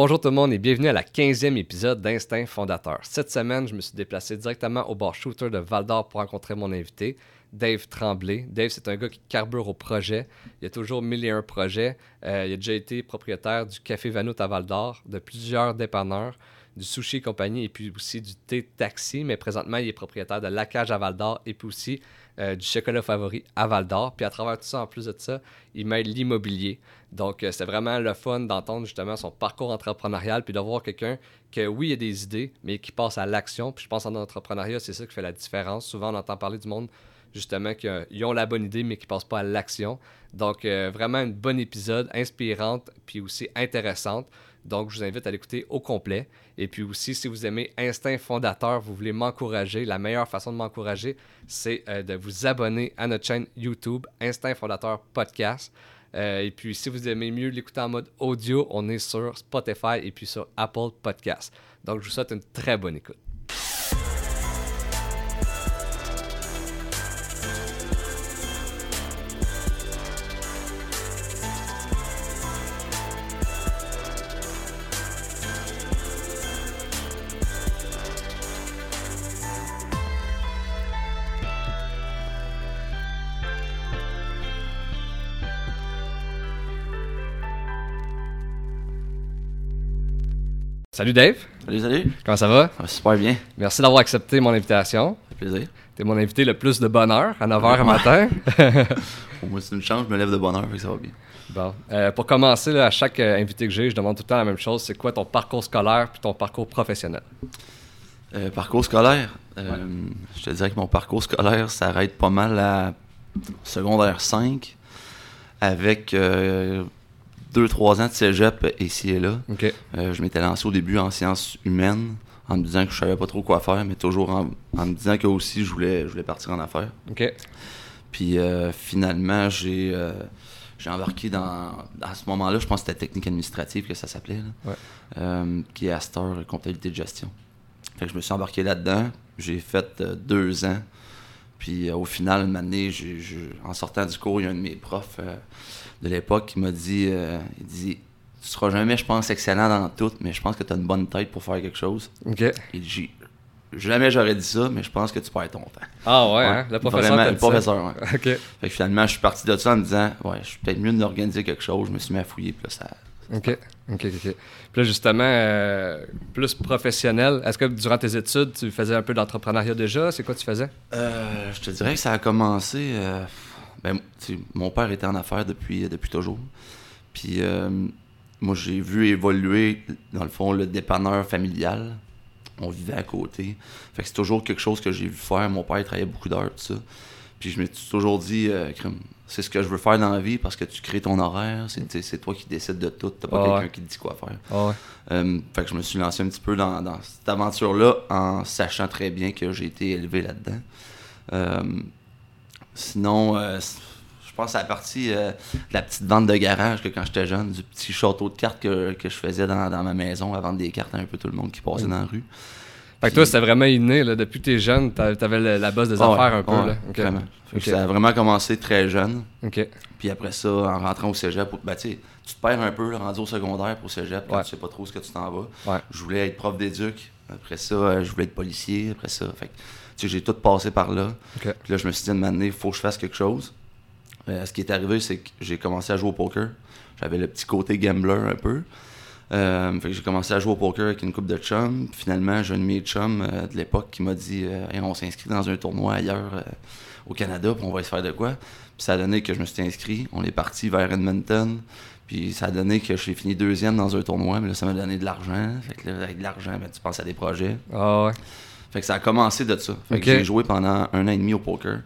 Bonjour tout le monde et bienvenue à la 15e épisode d'Instinct Fondateur. Cette semaine, je me suis déplacé directement au bar shooter de Val d'Or pour rencontrer mon invité, Dave Tremblay. Dave, c'est un gars qui carbure au projet. Il a toujours mille et un projets. Euh, il a déjà été propriétaire du Café Vanout à Val d'Or, de plusieurs dépanneurs, du Sushi compagnie et puis aussi du thé taxi. Mais présentement, il est propriétaire de La Cage à Val d'Or et puis aussi euh, du chocolat favori à Val d'Or. Puis à travers tout ça, en plus de ça, il mêle l'immobilier. Donc, euh, c'est vraiment le fun d'entendre justement son parcours entrepreneurial puis de voir quelqu'un que, oui, a des idées, mais qui passe à l'action. Puis je pense en entrepreneuriat, c'est ça qui fait la différence. Souvent, on entend parler du monde justement qu'ils ont la bonne idée, mais qui ne pas à l'action. Donc, euh, vraiment un bon épisode, inspirante, puis aussi intéressante. Donc, je vous invite à l'écouter au complet. Et puis aussi, si vous aimez Instinct Fondateur, vous voulez m'encourager, la meilleure façon de m'encourager, c'est euh, de vous abonner à notre chaîne YouTube, Instinct Fondateur Podcast. Euh, et puis, si vous aimez mieux l'écouter en mode audio, on est sur Spotify et puis sur Apple Podcast. Donc, je vous souhaite une très bonne écoute. Salut Dave. Salut, salut. Comment ça va? Ça va super bien. Merci d'avoir accepté mon invitation. Ça fait plaisir. T'es mon invité le plus de bonheur à 9h matin. Pour moi, c'est une chance, je me lève de bonne heure, fait que ça va bien. bon. Euh, pour commencer, là, à chaque euh, invité que j'ai, je demande tout le temps la même chose. C'est quoi ton parcours scolaire puis ton parcours professionnel? Euh, parcours scolaire? Je te dirais que mon parcours scolaire s'arrête pas mal à secondaire 5 avec 2-3 ans de cégep ici et là. Euh, je m'étais lancé au début en sciences humaines en me disant que je savais pas trop quoi faire, mais toujours en, en me disant que aussi je voulais, je voulais partir en affaires. Puis euh, finalement, j'ai euh, j'ai embarqué dans. À ce moment-là, je pense que c'était technique administrative que ça s'appelait. Ouais. Euh, qui est à cette heure comptabilité de gestion. Fait que je me suis embarqué là-dedans. J'ai fait deux ans. Puis euh, au final, une année, en sortant du cours, il y a un de mes profs euh, de l'époque qui m'a dit, euh, il dit, tu seras jamais, je pense, excellent dans tout, mais je pense que tu as une bonne tête pour faire quelque chose. OK. Il dit, J'ai- jamais j'aurais dit ça, mais je pense que tu perds ton temps. Ah ouais, hein? le professeur. Vraiment, le professeur, ouais. OK. Fait que finalement, je suis parti de ça en me disant, ouais, je suis peut-être mieux d'organiser quelque chose. Je me suis mis à fouiller, puis là, ça. OK. OK, OK. Puis là, justement, euh, plus professionnel, est-ce que durant tes études, tu faisais un peu d'entrepreneuriat déjà? C'est quoi tu faisais? Euh, je te dirais que ça a commencé. euh, ben, tu sais, mon père était en affaires depuis, depuis toujours. Puis euh, moi, j'ai vu évoluer, dans le fond, le dépanneur familial. On vivait à côté. Fait que c'est toujours quelque chose que j'ai vu faire. Mon père il travaillait beaucoup d'heures, tout ça. Puis je me suis toujours dit, euh, Crime, c'est ce que je veux faire dans la vie parce que tu crées ton horaire. C'est toi qui décides de tout. T'as pas Ah ouais. quelqu'un qui te dit quoi faire. Ah ouais. Euh, fait que je me suis lancé un petit peu dans, dans cette aventure-là en sachant très bien que j'ai été élevé là-dedans. Euh, sinon, euh, je pense à la partie de la petite vente de garage que quand j'étais jeune, du petit château de cartes que, que je faisais dans, dans ma maison à vendre des cartes à un peu tout le monde qui passait dans la rue. Fait que toi, c'était vraiment inné, là, depuis que t'es jeune, t'a- t'avais le- la base des Ah ouais, affaires un peu, ouais, là. Vraiment. Ça a vraiment commencé très jeune. Puis après ça, en rentrant au cégep, ben, tu te perds un peu, là, rendu au secondaire pour cégep, quand Ouais. tu sais pas trop ce que tu t'en vas. Je voulais être prof d'éduc. Après ça, euh, je voulais être policier. Après ça, fait que, tu sais, j'ai tout passé par là. Puis là, je me suis dit, une année, il faut que je fasse quelque chose. Euh, ce qui est arrivé, c'est que j'ai commencé à jouer au poker. J'avais le petit côté gambler un peu. Euh, fait que j'ai commencé à jouer au poker avec une coupe de chums. Finalement, j'ai un de mes chums euh, de l'époque qui m'a dit euh, Hey, on s'inscrit dans un tournoi ailleurs euh, au Canada, puis on va se faire de quoi. Puis ça a donné que je me suis inscrit. On est parti vers Edmonton. Puis ça a donné que j'ai fini deuxième dans un tournoi, mais là, ça m'a donné de l'argent. Fait que là, avec de l'argent, ben, tu penses à des projets. Ah ouais. Fait que ça a commencé de ça. Fait que j'ai joué pendant un an et demi au poker.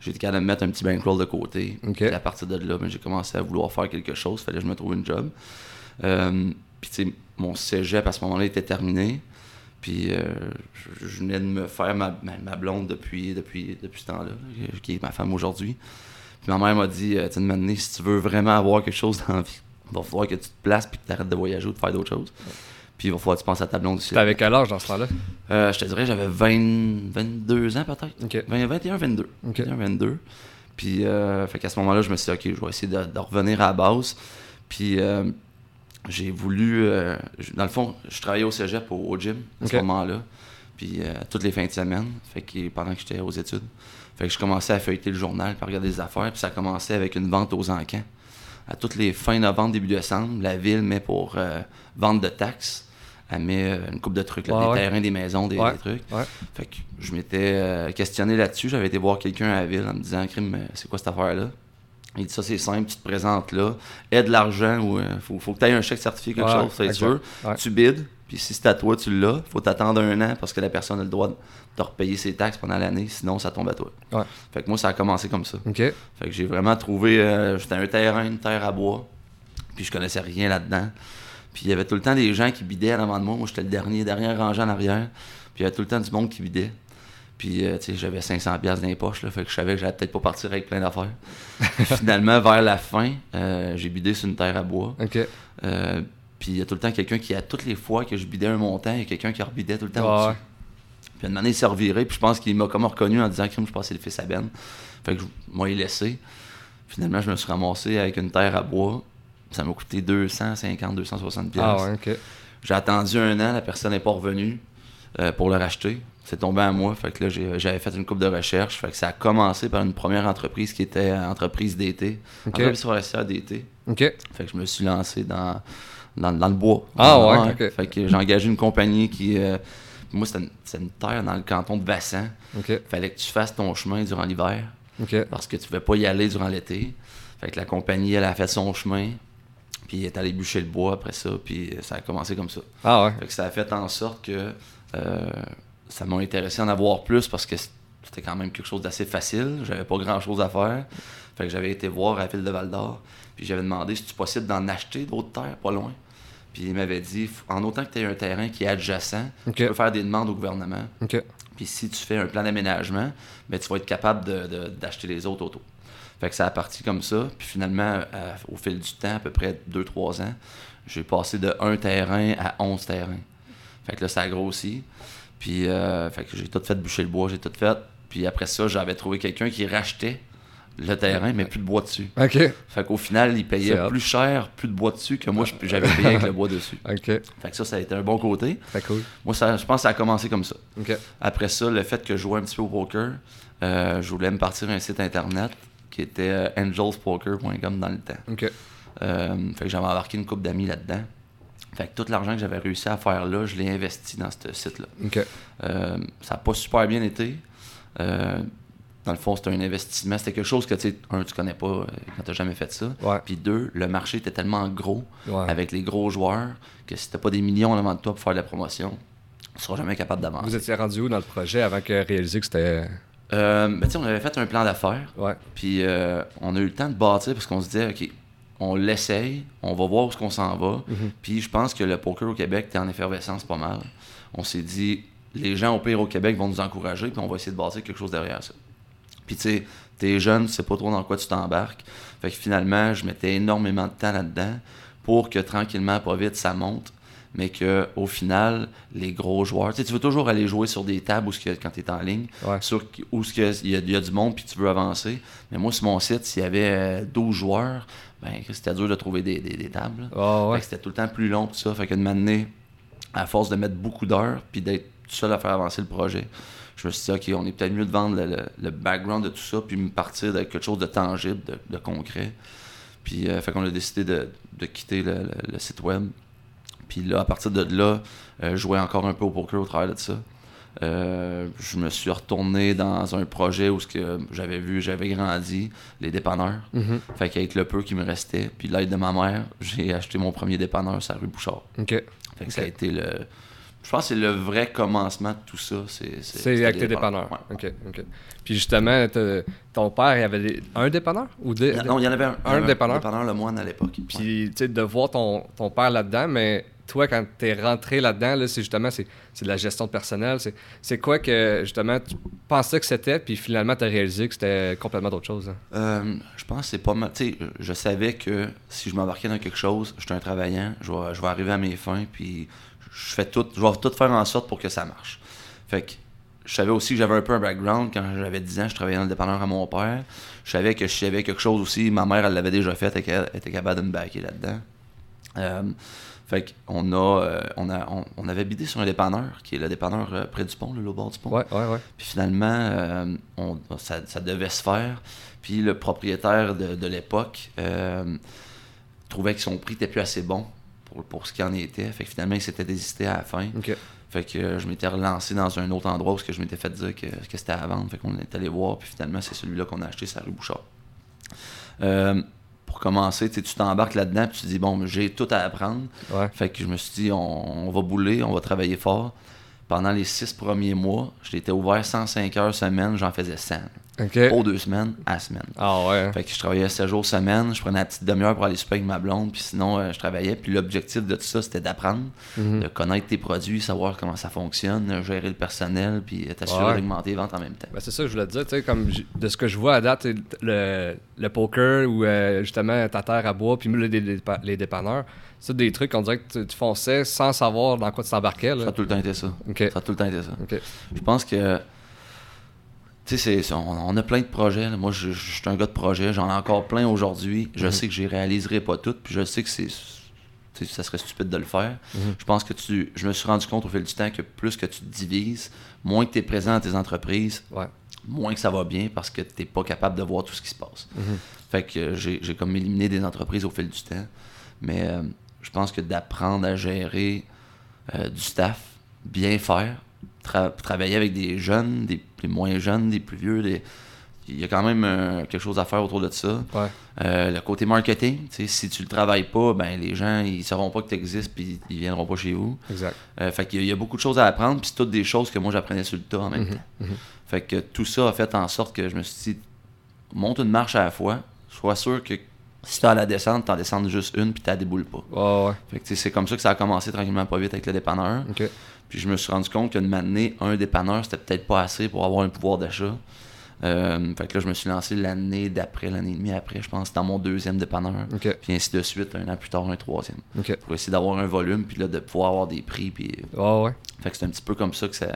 J'ai été capable de mettre un petit bankroll de côté. Puis à partir de là, ben, j'ai commencé à vouloir faire quelque chose. Fallait que je me trouve une job. Euh, puis tu sais, mon cégep à ce moment-là était terminé. Puis euh, je, je venais de me faire ma, ma, ma blonde depuis, depuis, depuis ce temps-là, qui est ma femme aujourd'hui. Puis ma mère m'a dit, euh, tu sais, si tu veux vraiment avoir quelque chose dans la vie, il va falloir que tu te places puis que tu arrêtes de voyager ou de faire d'autres choses. Puis il va falloir que tu penses à ta blonde aussi. T'avais avec quel âge dans ce temps-là? Euh, je te dirais, j'avais 20, 22 ans peut-être. OK. 20, 21, 22. OK. 21, 22. Puis, euh, fait qu'à ce moment-là, je me suis dit, OK, je vais essayer de, de revenir à la base. Puis, euh, j'ai voulu. euh, dans le fond, je travaillais au cégep, au, au gym, à ce moment-là. Puis euh, toutes les fins de semaine, fait que, pendant que j'étais aux études. Fait que je commençais à feuilleter le journal, puis à regarder des affaires. Puis ça commençait avec une vente aux encans. À toutes les fins novembre, début décembre, la ville met pour euh, vente de taxes. Elle met une coupe de trucs, là, Ouais, des ouais. terrains, des maisons, des, Ouais, des trucs. Fait que je m'étais questionné là-dessus. J'avais été voir quelqu'un à la ville en me disant Crime, c'est quoi cette affaire-là Il dit ça, c'est simple, tu te présentes là, aide l'argent ou euh, faut, faut que tu aies un chèque certifié, quelque Ouais, chose, c'est sûr. Ouais. Tu bides, puis si c'est à toi, tu l'as. Faut t'attendre un an parce que la personne a le droit de te repayer ses taxes pendant l'année, sinon ça tombe à toi. Ouais. Fait que moi, ça a commencé comme ça. Fait que j'ai vraiment trouvé. euh, C'était un terrain, une terre à bois. Puis je connaissais rien là-dedans. Puis il y avait tout le temps des gens qui bidaient en avant de moi. Moi, j'étais le dernier, dernier rangé en arrière. Puis il y avait tout le temps du monde qui bidait. Puis, euh, tu sais, j'avais 500$ piastres dans les poches, là, fait que je savais que j'allais peut-être pas partir avec plein d'affaires. Finalement, vers la fin, euh, j'ai bidé sur une terre à bois. OK. Euh, puis il y a tout le temps quelqu'un qui, à toutes les fois que je bidais un montant, il y a quelqu'un qui rebidait tout le temps au-dessus. Puis une année, il s'est reviré, puis je pense qu'il m'a comme reconnu en disant Crime, je passais le fils à Ben. Fait que je il laissé. Finalement, je me suis ramassé avec une terre à bois. Ça m'a coûté 250, 260 Ah pièces. ouais, OK. J'ai attendu un an, la personne n'est pas revenue euh, pour le racheter. C'est tombé à moi. Fait que là, j'avais fait une coupe de recherche. Fait que ça a commencé par une première entreprise qui était euh, entreprise d'été. OK. Entreprise forestière d'été. Fait que je me suis lancé dans, dans, dans le bois. Ah ouais. Fait que j'ai engagé une compagnie qui. euh, moi, c'était une, une terre dans le canton de Vassan. OK. Fallait que tu fasses ton chemin durant l'hiver parce que tu ne pouvais pas y aller durant l'été. Fait que la compagnie, elle a fait son chemin. Puis elle est allée bûcher le bois après ça. Puis ça a commencé comme ça. Ah ouais. Fait que ça a fait en sorte que euh, ça m'a intéressé d'en avoir plus parce que c'était quand même quelque chose d'assez facile. J'avais pas grand chose à faire. Fait que j'avais été voir à la ville de Val d'Or. Puis j'avais demandé si c'est possible d'en acheter d'autres terres pas loin? Puis il m'avait dit en autant que tu aies un terrain qui est adjacent, tu peux faire des demandes au gouvernement. Puis si tu fais un plan d'aménagement, ben, tu vas être capable de- de- d'acheter les autres autos. Fait que ça a parti comme ça. Puis finalement, au fil du temps, à peu près 2-3 ans, j'ai passé de un terrain à 11 terrains. Fait que là, ça a grossi. Puis euh, fait que j'ai tout fait bûcher le bois, j'ai tout fait. Puis après ça, j'avais trouvé quelqu'un qui rachetait le terrain, mais plus de bois dessus. OK. Fait qu'au final, il payait plus cher, plus de bois dessus que moi, j'avais payé avec le bois dessus. OK. Fait que ça, ça a été un bon côté. Très cool. Moi, ça, je pense que ça a commencé comme ça. OK. Après ça, le fait que je jouais un petit peu au poker, euh, je voulais me partir un site internet qui était euh, angelspoker.com dans le temps. OK. Euh, fait que j'avais embarqué une couple d'amis là-dedans. Fait que tout l'argent que j'avais réussi à faire là, je l'ai investi dans ce site-là. Euh, ça n'a pas super bien été. Euh, dans le fond, c'était un investissement. C'était quelque chose que, tu sais, un, tu connais pas euh, quand tu jamais fait ça. Ouais. Puis deux, le marché était tellement gros Ouais. avec les gros joueurs que si t'as pas des millions devant toi pour faire de la promotion, tu seras jamais capable d'avancer. Vous étiez rendu où dans le projet avant que réaliser que c'était. Ben, tu on avait fait un plan d'affaires, Ouais. puis on a eu le temps de bâtir parce qu'on se disait, OK, on l'essaye, on va voir où est-ce qu'on s'en va. Mhm. Puis je pense que le poker au Québec était en effervescence pas mal. On s'est dit, les gens au pire au Québec vont nous encourager, puis on va essayer de bâtir quelque chose derrière ça. Puis tu sais, t'es jeune, tu sais pas trop dans quoi tu t'embarques. Fait que finalement, je mettais énormément de temps là-dedans pour que tranquillement, pas vite, ça monte. Mais que au final, les gros joueurs, tu veux toujours aller jouer sur des tables où ce que, quand tu es en ligne, Ouais. sur où ce que- il y, a- il y a du monde puis tu veux avancer. Mais moi, sur mon site, s'il y avait euh, 12 joueurs, ben c'était dur de trouver des, des- des tables. Ah ouais. c'était tout le temps plus long tout ça. Fait que de m'amener, à force de mettre beaucoup d'heures puis d'être tout seul à faire avancer le projet, je me suis dit, OK, on est peut-être mieux de vendre le, le- le background de tout ça puis me partir de quelque chose de tangible, de, de concret. Puis, euh, fait qu'on a décidé de, de quitter le, le- site web. Puis là, à partir de là, euh, je jouais encore un peu au poker au travers de ça. Euh, je me suis retourné dans un projet où ce que j'avais vu, j'avais grandi, les dépanneurs. Mhm. Fait qu'avec le peu qui me restait, puis l'aide de ma mère, j'ai acheté mon premier dépanneur sur la rue Bouchard. OK. Fait que ça a été le. Je pense que c'est le vrai commencement de tout ça. C'est avec tes dépanneurs. Ouais. OK. OK. Puis justement, ton père, il avait des- un dépanneur ou deux? Non, il y en avait un. Un dépanneur? Un dépanneur Le Moine à l'époque. Ouais. Puis, tu sais, de voir ton, ton père là-dedans, mais toi, quand t'es rentré là-dedans, là, c'est justement, c'est, de la gestion de personnel. C'est, quoi que, justement, tu pensais que c'était, puis finalement, t'as réalisé que c'était complètement d'autre chose. hein? Euh, je pense que c'est pas mal. Tu sais, je savais que si je m'embarquais dans quelque chose, je suis un travaillant, je vais, arriver à mes fins, puis je fais tout, je vais tout faire en sorte pour que ça marche. Fait que je savais aussi que j'avais un peu un background. Quand j'avais 10 ans, je travaillais dans le dépanneur à mon père. Je savais que je savais quelque chose aussi. Ma mère, elle l'avait déjà fait et qu'elle était capable de me backer là-dedans. Euh, fait qu'on a, euh, on, a on, on avait bidé sur un dépanneur, qui est le dépanneur euh, près du pont, le au bord du pont. Ouais, ouais, ouais. Puis finalement, euh, on, ça, ça devait se faire. Puis le propriétaire de, de l'époque trouvait que son prix était plus assez bon pour, pour ce qu'il en était. Fait que finalement, il s'était désisté à la fin. Fait que je m'étais relancé dans un autre endroit où je m'étais fait dire que, que c'était à vendre. Fait qu'on est allé voir, puis finalement, c'est celui-là qu'on a acheté, c'est la rue Bouchard. Commencer, tu t'embarques là-dedans, puis tu te dis, bon, j'ai tout à apprendre. Ouais. Fait que je me suis dit, on, on va bouler, on va travailler fort. Pendant les six premiers mois, je l'étais ouvert 105 heures semaine, j'en faisais 100. Pas deux semaines, à la semaine. Ah ouais. Fait que je travaillais 7 jours semaine, je prenais la petite demi-heure pour aller souper avec ma blonde, puis sinon euh, je travaillais. Puis l'objectif de tout ça, c'était d'apprendre, Mhm. de connaître tes produits, savoir comment ça fonctionne, gérer le personnel, puis t'assurer Ouais. d'augmenter les ventes en même temps. Ben, c'est ça, je voulais te dire, tu sais, comme de ce que je vois à date, le, le poker ou euh, justement ta terre à bois, puis les, les, les dépanneurs, c'est des trucs, on dirait que tu, tu fonçais sans savoir dans quoi tu t'embarquais. Ça a tout le temps été ça. Ça a tout le temps été ça. Je pense que. Tu sais, on, on a plein de projets. là. Moi, je, je suis un gars de projets. J'en ai encore plein aujourd'hui. Je Mhm. sais que je les réaliserai pas toutes. Puis je sais que c'est. ça serait stupide de le faire. Mhm. Je pense que tu. Je me suis rendu compte au fil du temps que plus que tu te divises, moins que tu es présent dans tes entreprises, Ouais. moins que ça va bien parce que tu n'es pas capable de voir tout ce qui se passe. Mhm. Fait que j'ai j'ai comme éliminé des entreprises au fil du temps. Mais euh, je pense que d'apprendre à gérer euh, du staff, bien faire, tra- travailler avec des jeunes, des, des moins jeunes, des plus vieux, des- il y a quand même euh, quelque chose à faire autour de ça. Ouais. Euh, le côté marketing, si tu le travailles pas, ben les gens ils sauront pas que tu existes puis ils viendront pas chez vous. Exact. Euh, fait qu'il y a- il y a beaucoup de choses à apprendre, puis c'est toutes des choses que moi j'apprenais sur le tas en même Mhm, temps. mhm. Fait que tout ça a fait en sorte que je me suis dit, monte une marche à la fois, sois sûr que si t'as à la descente, t'en descends juste une, puis t'as déboules pas. Ouais, ouais. Fait que c'est comme ça que ça a commencé tranquillement pas vite avec le dépanneur. Puis je me suis rendu compte qu'une année, un dépanneur, c'était peut-être pas assez pour avoir un pouvoir d'achat. Euh, fait que là, je me suis lancé l'année d'après, l'année et demie après, je pense, dans mon deuxième dépanneur. Puis ainsi de suite, un an plus tard, un troisième. Pour essayer d'avoir un volume, puis là, de pouvoir avoir des prix. Puis... Ouais, ouais. Fait que c'est un petit peu comme ça que ça,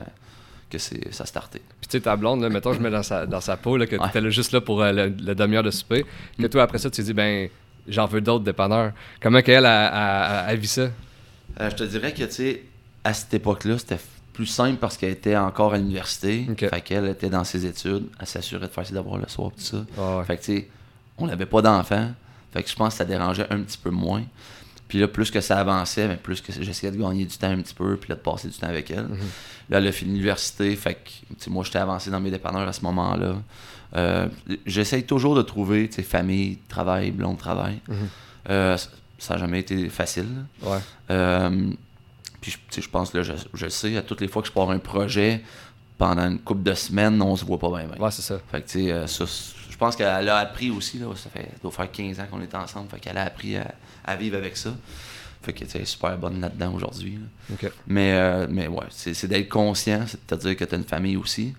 que c'est, ça starté. Puis tu sais, ta blonde, là, mettons, je mets dans sa, dans sa peau, là, que Ouais. t'étais là juste là pour euh, le demi-heure de souper, que toi, après ça, tu dis, ben, j'en veux d'autres dépanneurs. Comment qu'elle a, a, a- a vu ça? Euh, je te dirais que, tu sais, à cette époque-là, c'était plus simple parce qu'elle était encore à l'université. Ok. Fait qu'elle était dans ses études. Elle s'assurait de faire ses devoirs le soir, tout ça. Ouais. Fait que, tu sais, on n'avait pas d'enfants. Fait que je pense que ça dérangeait un petit peu moins. Puis là, plus que ça avançait, ben, plus que j'essayais de gagner du temps un petit peu, puis là, de passer du temps avec elle. Mhm. Là, elle a fini l'université, fait que, moi, j'étais avancé dans mes dépanneurs à ce moment-là. Euh, J'essaye toujours de trouver, tu sais, famille, travail, blonde, travail. Mhm. Euh, ça n'a jamais été facile. Ouais. Euh, puis je, pense que là, je, je sais, à toutes les fois que je pars un projet, pendant une couple de semaines, on se voit pas bien. Ouais, c'est ça. Fait que, tu sais, euh, ça, je pense qu'elle a appris aussi, là, ça fait, ça doit faire 15 ans qu'on est ensemble, fait qu'elle a appris à, à vivre avec ça. Fait que, tu super bonne là-dedans aujourd'hui. là. Mais, euh, mais ouais, c'est d'être conscient, c'est de te dire que tu as une famille aussi.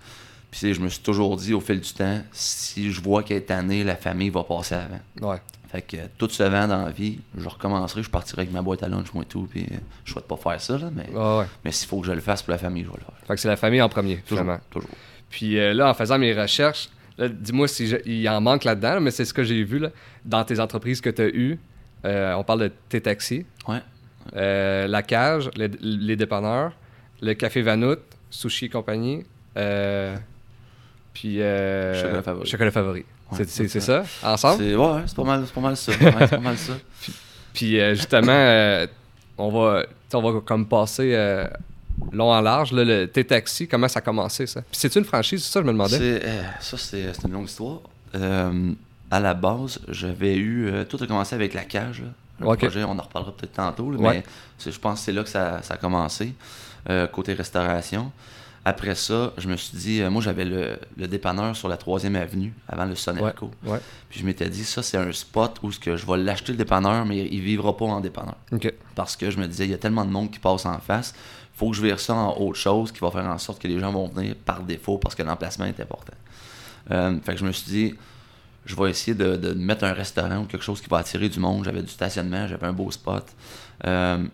Puis, je me suis toujours dit, au fil du temps, si je vois qu'elle est tannée, la famille va passer avant. Ouais. Fait que euh, tout se vend dans la vie, je recommencerai, je partirai avec ma boîte à lunch, moi et tout, puis euh, je souhaite pas faire ça, là, mais, Ouais, ouais. mais s'il faut que je le fasse pour la famille, je vais le faire. Fait que c'est la famille en premier, Toujours. finalement. toujours. Puis euh, là, en faisant mes recherches, dis-moi s'il en manque là-dedans, là, mais c'est ce que j'ai vu là, dans tes entreprises que tu as eues. On parle de tes taxis, Ouais. la cage, les, les dépanneurs, le café Vanout, Sushi et compagnie, euh, puis euh, Chocolat favori. Chocolat favori. Ouais, c'est, c'est- c'est c'est ça, ensemble? C'est ouais, c'est pas mal, c'est pas mal ça. Ouais, c'est pas mal ça. Puis euh, justement, euh, on, va, on va comme passer euh, long en large. Là, le, tes taxis, comment ça a commencé ça? Puis c'est-tu une franchise, c'est ça, je me demandais? C'est, ça, c'est, c'est une longue histoire. À la base, j'avais eu. tout a commencé avec la cage. Là. Le projet, on en reparlera peut-être tantôt, là, Ouais. mais c'est- je pense que c'est là que ça, ça a commencé, côté restauration. Après ça, je me suis dit, euh, moi j'avais le, le dépanneur sur la 3e avenue, avant le Sonerco. Ouais. Puis je m'étais dit, ça c'est un spot où que je vais l'acheter le dépanneur, mais il vivra pas en dépanneur. Parce que je me disais, il y a tellement de monde qui passe en face, faut que je vire ça en autre chose qui va faire en sorte que les gens vont venir par défaut parce que l'emplacement est important. Euh, fait que je me suis dit, je vais essayer de, de mettre un restaurant ou quelque chose qui va attirer du monde. J'avais du stationnement, j'avais un beau spot. Euh,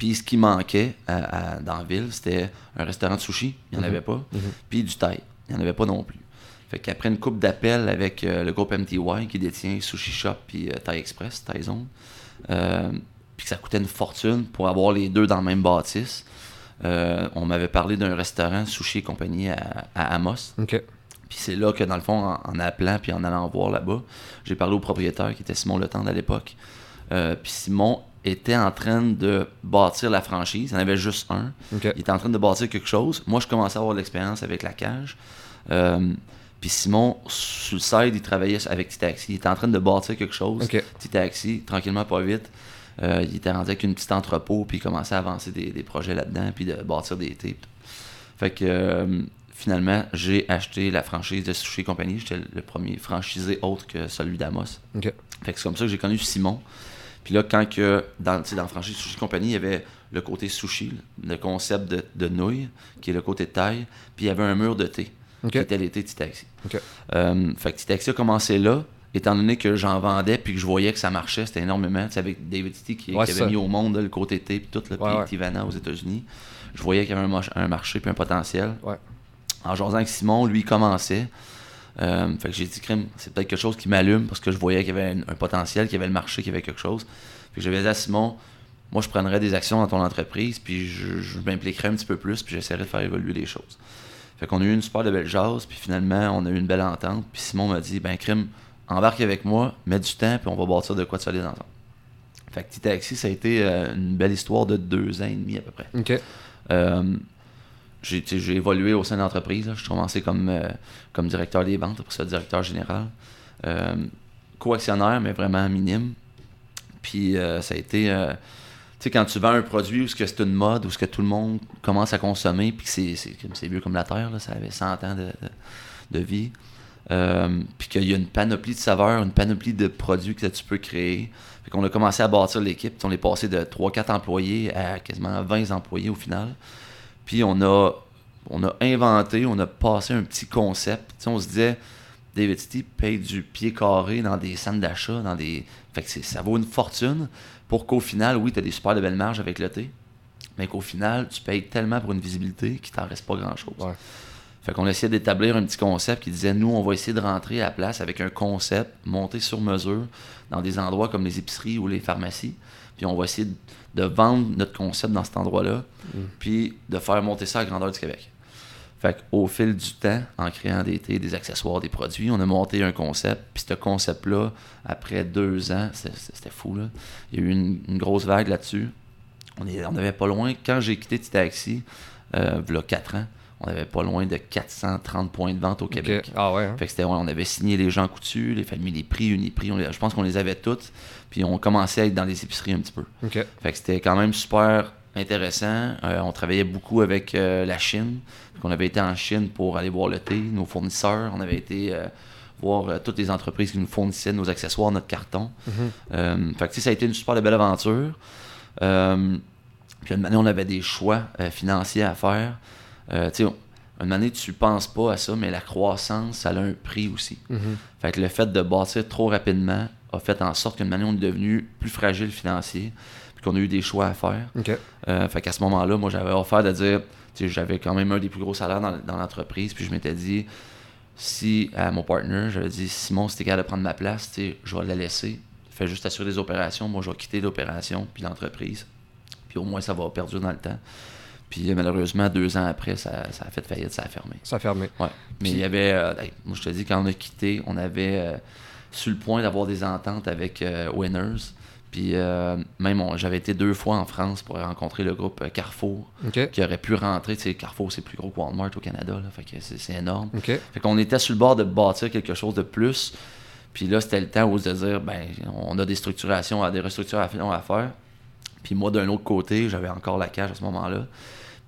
puis ce qui manquait à- à- dans la ville, c'était un restaurant de sushi, il n'y en Mhm. avait pas. Mhm. Puis du thaï, il n'y en avait pas non plus. Fait qu'après une coupe d'appels avec euh, le groupe MTY qui détient Sushi Shop puis euh, Thai Express, Thai Zone, euh, puis que ça coûtait une fortune pour avoir les deux dans le même bâtisse. On m'avait parlé d'un restaurant, Sushi et compagnie, à, à Amos. Puis c'est là que, dans le fond, en, en appelant puis en allant voir là-bas, j'ai parlé au propriétaire qui était Simon Le Temps à l'époque. Puis Simon était en train de bâtir la franchise. Il y en avait juste un. Il était en train de bâtir quelque chose. Moi, je commençais à avoir de l'expérience avec la cage. Euh, puis Simon, sur le side, il travaillait avec T-Taxi. Il était en train de bâtir quelque chose. OK. T-Taxi, tranquillement, pas vite. Euh, il était rendu avec une petite entrepôt, puis il commençait à avancer des, des projets là-dedans, puis de bâtir des tapes. Fait que euh, finalement, j'ai acheté la franchise de Sushi Company. J'étais le premier franchisé autre que celui d'Amos. Fait que c'est comme ça que j'ai connu Simon. Puis là, quand que dans, dans la franchise Sushi Company, il y avait le côté sushi, le concept de, de nouilles, qui est le côté taille, puis il y avait un mur de thé, qui était thés Titaxi. OK. Euh, fait que Titaxi a commencé là, étant donné que j'en vendais, puis que je voyais que ça marchait, c'était énormément. Tu sais, avec David City qui, Ouais, qui c'est avait ça. mis au monde là, le côté thé, puis tout, là, Ouais, puis ouais. Tivana aux États-Unis. Je voyais qu'il y avait un, mar- un marché, puis un potentiel. En jasant avec Simon, lui, il commençait. Euh, fait que j'ai dit, crème, c'est peut-être quelque chose qui m'allume parce que je voyais qu'il y avait un, potentiel, qu'il y avait le marché, qu'il y avait quelque chose. Fait que j'avais dit à Simon, moi, je prendrais des actions dans ton entreprise, puis je, je m'impliquerais un petit peu plus, puis j'essaierais de faire évoluer les choses. Fait qu'on a eu une super de belle jase, puis finalement, on a eu une belle entente. Puis Simon m'a dit, ben, crème, embarque avec moi, mets du temps, puis on va bâtir de quoi de solide ensemble. Fait que T-Taxi, ça a été euh, une belle histoire de deux ans et demi à peu près. OK. Euh, j'ai j'ai évolué au sein de l'entreprise. suis commencé comme, euh, comme directeur des ventes, après ça, directeur général. Euh, co-actionnaire, mais vraiment minime. Puis euh, ça a été. euh, tu sais, quand tu vends un produit où ce que c'est une mode, où ce que tout le monde commence à consommer, puis que c'est- vieux comme la terre, ça avait 100 ans de, de- vie. Puis qu'il y a une panoplie de saveurs, une panoplie de produits que tu peux créer. Fait qu'on a commencé à bâtir l'équipe. On est passé de 3-4 employés à quasiment 20 employés au final. Puis on a, on a inventé, on a passé un petit concept. On se disait, David City paye du pied carré dans des centres d'achat, dans des. Fait que ça vaut une fortune pour qu'au final, oui, tu as des super de belles marges avec le thé, mais qu'au final, tu payes tellement pour une visibilité qu'il t'en reste pas grand-chose. Ouais. Fait qu'on essayait d'établir un petit concept qui disait nous, on va essayer de rentrer à la place avec un concept monté sur mesure dans des endroits comme les épiceries ou les pharmacies. Puis on va essayer de, de vendre notre concept dans cet endroit-là, puis de faire monter ça à la grandeur du Québec. Fait qu'au fil du temps, en créant des thés, des accessoires, des produits, on a monté un concept. Puis ce concept-là, après deux ans, c'était fou. Là. Il y a eu une, une grosse vague là-dessus. On est- on n'avait pas loin, quand j'ai quitté Titaxi, euh, il y a quatre ans, on avait pas loin de 430 points de vente au Québec. Ah ouais. hein? Fait que c'était, ouais, on avait signé les gens coutus, les familles, les prix, Uniprix, on les- je pense qu'on les avait toutes. Puis on commençait à être dans les épiceries un petit peu. Fait que c'était quand même super intéressant. Euh, on travaillait beaucoup avec euh, la Chine. Qu'on avait été en Chine pour aller voir le thé, nos fournisseurs. On avait été euh, voir toutes les entreprises qui nous fournissaient nos accessoires, notre carton. Mhm. Euh, fait que ça a été une super belle aventure. Puis année, on avait des choix financiers à faire. Euh, tu sais, une année, tu penses pas à ça, mais la croissance, ça a un prix aussi. Mhm. Fait que le fait de bâtir trop rapidement a fait en sorte qu'une année, on est devenu plus fragile financier, puis qu'on a eu des choix à faire. Euh, fait qu'à ce moment-là, moi, j'avais offert de dire, tu sais, j'avais quand même un des plus gros salaires dans, dans l'entreprise, puis je m'étais dit, si à mon partner, j'avais dit, Simon, si t'es capable de prendre ma place, tu sais, je vais la laisser. Fais juste assurer les opérations, moi, je vais quitter l'opération, puis l'entreprise. Puis au moins, ça va perdurer dans le temps. Puis euh, malheureusement, deux ans après, ça, ça a fait faillite, ça a fermé. Ça a fermé. Ouais. Mais il y avait, euh, moi je te dis, quand on a quitté, on avait euh, sur le point d'avoir des ententes avec euh, Winners. Puis même, j'avais été deux fois en France pour rencontrer le groupe Carrefour, qui aurait pu rentrer. Tu sais, Carrefour, c'est plus gros que Walmart au Canada, là, fait que c'est, énorme. OK. Fait qu'on était sur le bord de bâtir quelque chose de plus. Puis là, c'était le temps où de dire, ben, on a des structurations, des restructurations à faire. Puis moi, d'un autre côté, j'avais encore la cage à ce moment-là.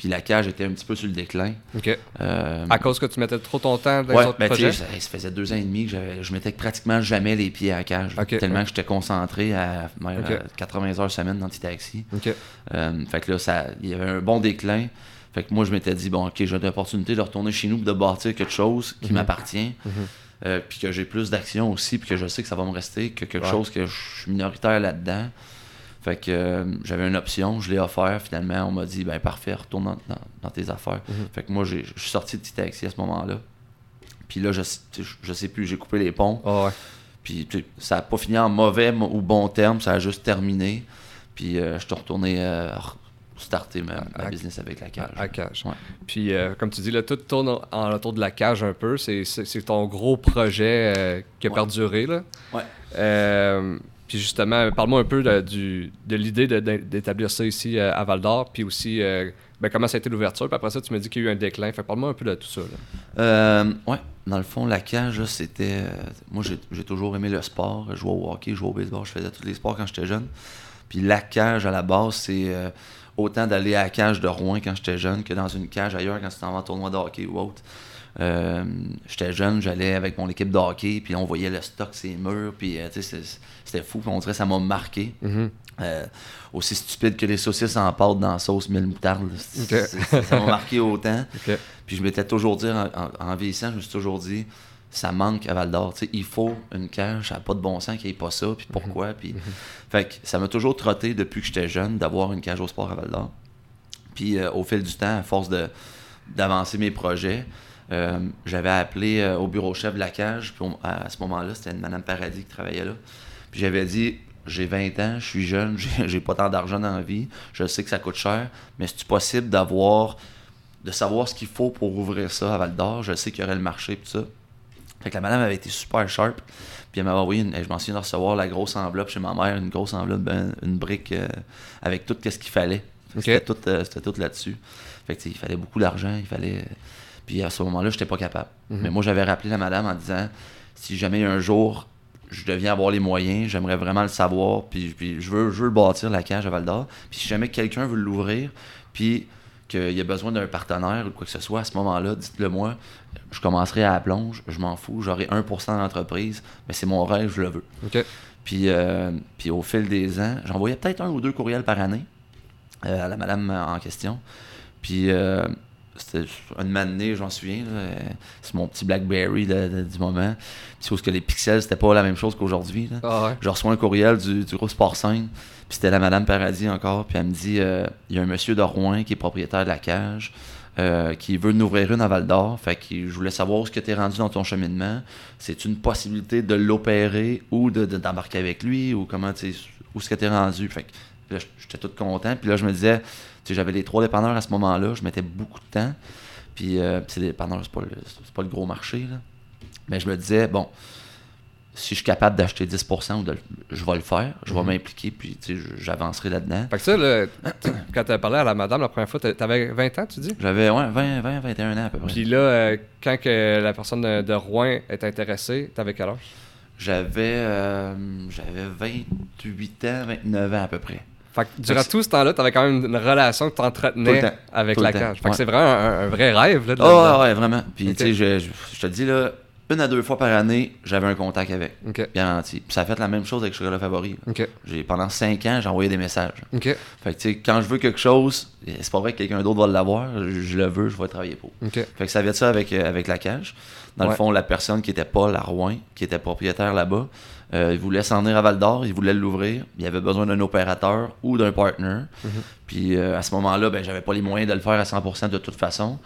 Puis la cage était un petit peu sur le déclin. OK. Euh, À cause que tu mettais trop ton temps dans les Ouais, autres ben, projets? ça, ça faisait deux ans et demi que je mettais pratiquement jamais les pieds à la cage. Tellement que j'étais concentré à, même, Ok. à 80 heures semaine dans le taxi. OK. Euh, fait que là, ça, il y avait un bon déclin. Fait que moi, je m'étais dit, bon, ok, j'ai l'opportunité de retourner chez nous et de bâtir quelque chose qui Mhm. m'appartient. Mhm. Euh, puis que j'ai plus d'action aussi, puis que je sais que ça va me rester, que quelque Ouais. chose que je suis minoritaire là-dedans. Fait que euh, j'avais une option, je l'ai offert. Finalement, on m'a dit, ben parfait, retourne dans, dans- dans tes affaires. Mhm. Fait que moi, je suis sorti de Taxi à ce moment-là. Puis là, je, je, sais plus, j'ai coupé les ponts. Ah ouais. Puis ça n'a pas fini en mauvais ou bon terme, ça a juste terminé. Puis euh, je suis retourné euh, starter ma, ma À- business avec la cage. À, à cage. Ouais. Puis, euh, comme tu dis, là, tout tourne en, en autour de la cage un peu. C'est, ton gros projet euh, qui a Ouais. perduré. Là. Ouais. Euh, puis justement, parle-moi un peu de, l'idée d'établir ça ici euh, à Val d'Or. Puis aussi, euh, ben, comment ça a été l'ouverture. Puis après ça, tu me dis qu'il y a eu un déclin. Fait parle-moi un peu de tout ça. là. Euh, ouais, dans le fond, la cage, c'était. moi, j'ai toujours aimé le sport. Je jouais au hockey, je jouais au baseball, je faisais tous les sports quand j'étais jeune. Puis la cage, à la base, c'est autant d'aller à la cage de Rouen quand j'étais jeune que dans une cage ailleurs quand c'était en tournoi de hockey ou autre. Euh, j'étais jeune, j'allais avec mon équipe de hockey, puis on voyait le stock, ses murs, puis euh, c'était fou, puis on dirait que ça m'a marqué. Euh, aussi stupide que les saucisses en pâte dans la sauce mille moutarde. là. C'est- c'est- Ça m'a marqué autant. Puis je m'étais toujours dit, en, en- en vieillissant, je me suis toujours dit, ça manque à Val d'Or. Il faut une cage, ça n'a pas de bon sens qu'il n'y ait pas ça, puis pourquoi. Puis... Fait que ça m'a toujours trotté depuis que j'étais jeune d'avoir une cage au sport à Val d'Or. Puis au fil du temps, à force de, d'avancer mes projets, euh, j'avais appelé euh, au bureau chef de la cage. Puis on- à ce moment-là, c'était une Madame Paradis qui travaillait là. Puis j'avais dit j'ai 20 ans, je suis jeune, j'ai pas tant d'argent dans la vie, je sais que ça coûte cher, mais c'est possible d'avoir de savoir ce qu'il faut pour ouvrir ça à Val d'Or? Je sais qu'il y aurait le marché tout ça. Fait que la madame avait été super sharp. Puis elle m'avait envoyé, une, je m'en souviens de recevoir la grosse enveloppe chez ma mère, une grosse enveloppe, ben, une brique euh, avec tout ce qu'il fallait. C'était tout, c'était tout là-dessus. Fait que il fallait beaucoup d'argent, il fallait. Puis à ce moment-là, j'étais pas capable. Mais moi, j'avais rappelé la madame en disant si jamais un jour je deviens avoir les moyens, j'aimerais vraiment le savoir, puis, puis je, veux, je veux le bâtir, la cage à Val d'Or. Puis si jamais quelqu'un veut l'ouvrir, puis qu'il y a besoin d'un partenaire ou quoi que ce soit, à ce moment-là, dites-le moi, je commencerai à la plonge, je m'en fous, j'aurai 1% dans l'entreprise, mais c'est mon rêve, je le veux. Puis, euh, puis au fil des ans, j'envoyais peut-être un ou deux courriels par année euh, à la madame en question. Puis euh, c'était une matinée, j'en souviens. là, euh, C'est mon petit Blackberry de- du moment. Puis c'est que les pixels, c'était pas la même chose qu'aujourd'hui. Ah ouais. Je reçois un courriel du, du groupe Sport 5, puis c'était la Madame Paradis encore, puis elle me dit euh, il y a un monsieur de Rouen qui est propriétaire de la cage, euh, qui veut nous ouvrir une à Val d'Or, fait que je voulais savoir où ce que tu es rendu dans ton cheminement. C'est une possibilité de l'opérer ou de, de- d'embarquer avec lui, ou comment tu sais, où ce que tu es rendu. Fait que là, j'étais tout content, puis là, je me disais, j'avais les trois dépanneurs à ce moment-là, je mettais beaucoup de temps, puis euh, puis c'est des dépanneurs, c'est pas, le, pas le gros marché, là. Mais je me disais, bon, si je suis capable d'acheter 10%, ou de, je vais le faire, je vais m'impliquer, puis tu sais, je- j'avancerai là-dedans. Fait que ça, quand tu as parlé à la madame la première fois, t'a- t'avais 20 ans, tu dis? J'avais ouais, 20, 20, 21 ans à peu près. Puis là, euh, quand que la personne de, Rouen est intéressée, t'avais quel âge? J'avais euh, j'avais 28 ans, 29 ans à peu près. Fait que durant tout ce temps-là, t'avais quand même une relation que t'entretenais temps. avec Tout la cage. Fait que Ouais. c'est vraiment un, un vrai rêve, là. de là-dedans. ouais, ouais, vraiment. Puis tu sais, je, je, je te dis là, une à deux fois par année, j'avais un contact avec. OK. Garanti. Puis ça a fait la même chose avec Chocolat Favori. J'ai, pendant 5 ans, j'ai envoyé des messages. Fait que tu sais, quand je veux quelque chose, c'est pas vrai que quelqu'un d'autre va l'avoir, je, je le veux, je vais travailler pour. Fait que ça vient de ça avec, euh, avec la cage. Dans Ouais. le fond, la personne qui était Paul à Rouen, qui était propriétaire là-bas, euh, il voulait s'en venir à Val d'Or, il voulait l'ouvrir. Il avait besoin d'un opérateur ou d'un partner. Puis euh, à ce moment-là, ben, j'avais pas les moyens de le faire à 100% de toute façon.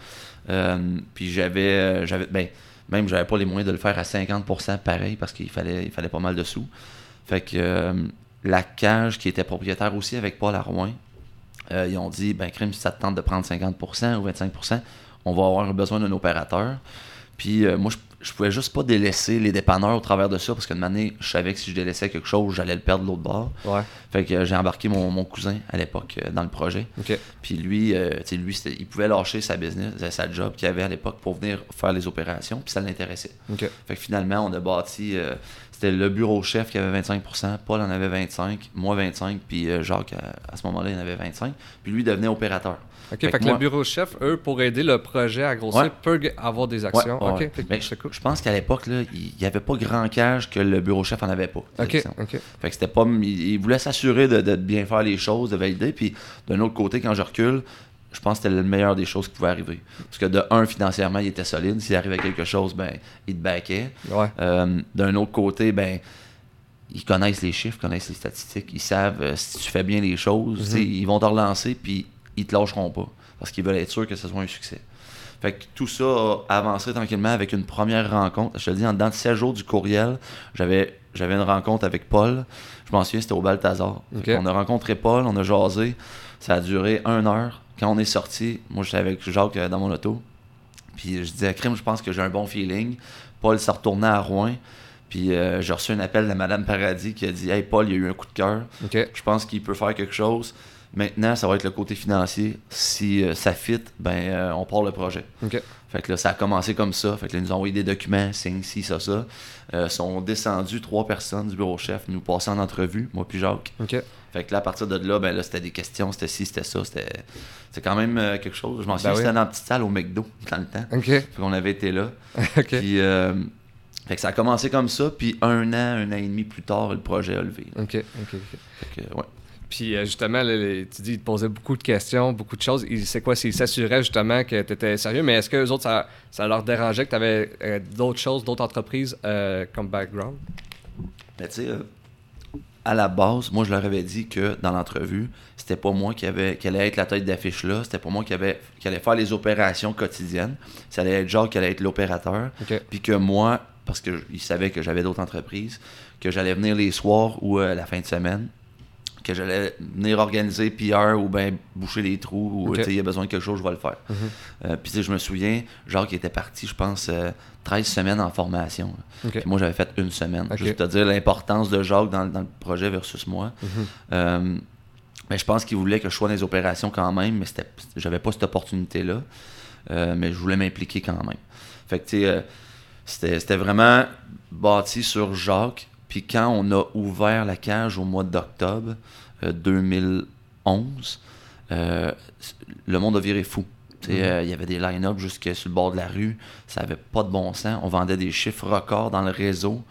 Euh, puis j'avais, j'avais, ben, même j'avais pas les moyens de le faire à 50% pareil parce qu'il fallait, il fallait pas mal de sous. Fait que la cage qui était propriétaire aussi avec Paul euh, ils ont dit, ben crime, si ça te tente de prendre 50% ou 25%, on va avoir besoin d'un opérateur. Puis euh, moi, je, je pouvais juste pas délaisser les dépanneurs au travers de ça, parce qu'une année, je savais que si je délaissais quelque chose, j'allais le perdre de l'autre bord. Ouais. Fait que euh, j'ai embarqué mon, mon cousin à l'époque euh, dans le projet. Puis lui, euh, lui il pouvait lâcher sa business, sa job qu'il avait à l'époque pour venir faire les opérations, puis ça l'intéressait. Fait que finalement, on a bâti. c'était le bureau chef qui avait 25%, Paul en avait 25%, moi 25%, puis Jacques, à, à ce moment-là, il en avait 25%. Puis lui devenait opérateur. OK. Fait Fait, que moi- le bureau chef, eux, pour aider le projet à grossir, Ouais. peut avoir des actions. Ouais, OK. ouais. Mais cool. Je pense qu'à l'époque, il n'y avait pas grand cage que le bureau chef en avait pas. OK. OK. Fait que c'était pas. Il, il voulait s'assurer de, de bien faire les choses, de valider. Puis d'un autre côté, quand je recule, je pense que c'était le meilleur des choses qui pouvaient arriver. Parce que de un, financièrement, il était solide. S'il arrivait quelque chose, ben, il te baquait. Ouais. Euh, D'un autre côté, ben, ils connaissent les chiffres, connaissent les statistiques, ils savent euh, si tu fais bien les choses, sais, ils vont te relancer puis ils te lâcheront pas parce qu'ils veulent être sûrs que ce soit un succès. Fait que tout ça a avancé tranquillement avec une première rencontre. Je te le dis, en dedans de 7 jours du courriel, j'avais j'avais une rencontre avec Paul. Je m'en souviens, c'était au Balthazar. On a rencontré Paul, on a jasé. Ça a duré une heure. Quand on est sorti, moi j'étais avec Jacques euh, dans mon auto. Puis je disais, Crime, je pense que j'ai un bon feeling. Paul s'est retourné à Rouen. Puis euh, j'ai reçu un appel de Madame Paradis qui a dit Hey Paul, il y a eu un coup de cœur. Je pense qu'il peut faire quelque chose. Maintenant, ça va être le côté financier. Si euh, ça fit, ben euh, on part le projet. Fait que là, ça a commencé comme ça. Fait que là, ils nous ont envoyé des documents, signe ci, ça, ça. Euh, sont descendus trois personnes du bureau chef, nous passer en entrevue, moi puis Jacques. Fait que là, à partir de là, ben là, c'était des questions, c'était ci, c'était ça, c'était. C'était quand même euh, quelque chose. Je m'en souviens, oui. c'était dans la petite salle au McDo, dans le temps. OK. Fait qu'on avait été là. Puis, fait que ça a commencé comme ça, puis un an, un an et demi plus tard, le projet a levé. Fait que, ouais. Puis euh, justement, là, les- tu dis, ils te posaient beaucoup de questions, beaucoup de choses. Ils- C'est quoi? S'ils s'assuraient justement que tu étais sérieux, mais est-ce que les autres, ça, ça leur dérangeait que tu avais d'autres choses, d'autres entreprises euh, comme background? Mais tu sais, euh, à la base, moi, je leur avais dit que dans l'entrevue, c'était pas moi qui, avait, qui allait être la tête d'affiche là, c'était pas moi qui, avait, qui allait faire les opérations quotidiennes. Ça allait être Jacques qui allait être l'opérateur. OK. Puis que moi, parce qu'ils savaient que j'avais d'autres entreprises, que j'allais venir les soirs ou euh, la fin de semaine, que j'allais venir organiser PR ou bien boucher les trous ou Ok. tu sais, il y a besoin de quelque chose, je vais le faire. Mhm. Euh, puis je me souviens, Jacques était parti, je pense, euh, 13 semaines en formation. Puis moi, j'avais fait une semaine. Ok. Juste te dire l'importance de Jacques dans, dans le projet versus moi. Mhm. Euh, mais je pense qu'il voulait que je sois dans les opérations quand même, mais j'avais pas cette opportunité-là. Euh, mais je voulais m'impliquer quand même. Fait que, tu sais, euh, c'était, c'était vraiment bâti sur Jacques. Puis quand on a ouvert la cage au mois d'octobre euh, 2011, euh, le monde a viré fou. Mhm. euh, Il y avait des line-up jusque sur le bord de la rue. Ça avait pas de bon sens. On vendait des chiffres records dans le réseau.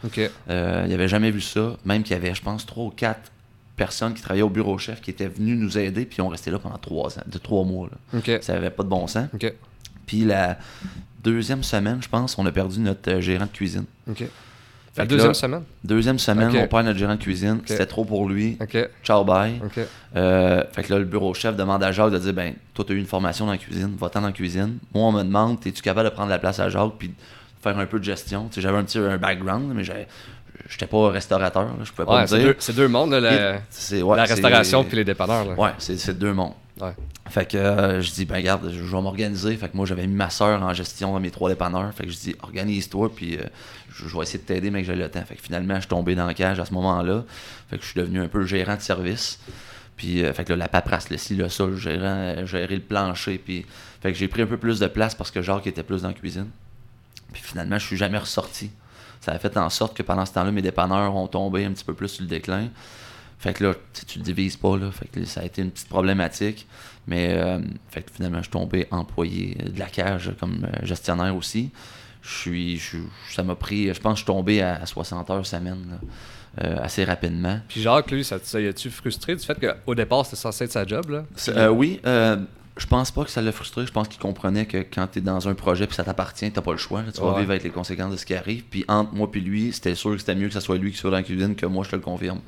Euh, il avait jamais vu ça. Même qu'il y avait, je pense, trois ou quatre personnes qui travaillaient au bureau chef qui étaient venues nous aider, puis on restait là pendant trois ans, de trois mois. là. Ça avait pas de bon sens. Puis la deuxième semaine, je pense, on a perdu notre euh, gérant de cuisine. Fait La deuxième là, semaine? Deuxième semaine, Ok. on perd notre gérant de cuisine. C'était trop pour lui. OK. Ciao, bye. Euh, fait que là, le bureau chef demande à Jacques de dire ben, toi, tu as eu une formation dans la cuisine, va-t'en dans la cuisine. Moi, on me demande, es-tu capable de prendre la place à Jacques puis de faire un peu de gestion? J'avais un petit un background, mais j'avais- j'étais pas restaurateur, là, je pouvais pas Ouais, c'est dire. deux, c'est deux mondes, là, la, ouais, restauration puis les dépanneurs. Là. Ouais, c'est deux mondes. Ouais. Fait que euh, je dis, ben regarde, je, je vais m'organiser. Fait que moi, j'avais mis ma soeur en gestion dans mes trois dépanneurs. Fait que je dis, organise-toi, puis euh, je, vais essayer de t'aider, mais que j'ai le temps. Fait que finalement, je suis tombé dans la cage à ce moment-là. Fait que je suis devenu un peu gérant de service. Puis, euh, fait que là, la paperasse, le ci, le ça, le gérant, euh, gérer le plancher. Puis, fait que j'ai pris un peu plus de place parce que Jacques était plus dans la cuisine. Puis finalement, je suis jamais ressorti. Ça a fait en sorte que pendant ce temps-là, mes dépanneurs ont tombé un petit peu plus sur le déclin. Fait que là, tu le divises pas, là. Ça a été une petite problématique. Mais euh, finalement, je suis tombé employé de la cage comme gestionnaire aussi. Je suis, je ça m'a pris, je pense que je suis tombé à 60 heures semaine, là, euh, assez rapidement. Puis Jacques, lui, ça, ça y a-tu frustré du fait qu'au départ, c'était censé être sa job? Là? Euh, oui, euh, je pense pas que ça l'a frustré. Je pense qu'il comprenait que quand tu es dans un projet puis ça t'appartient, t'as pas le choix. là. tu vas vivre avec les conséquences de ce qui arrive. Puis entre moi et lui, c'était sûr que c'était mieux que ça soit lui qui soit dans la cuisine que moi, je te le confirme.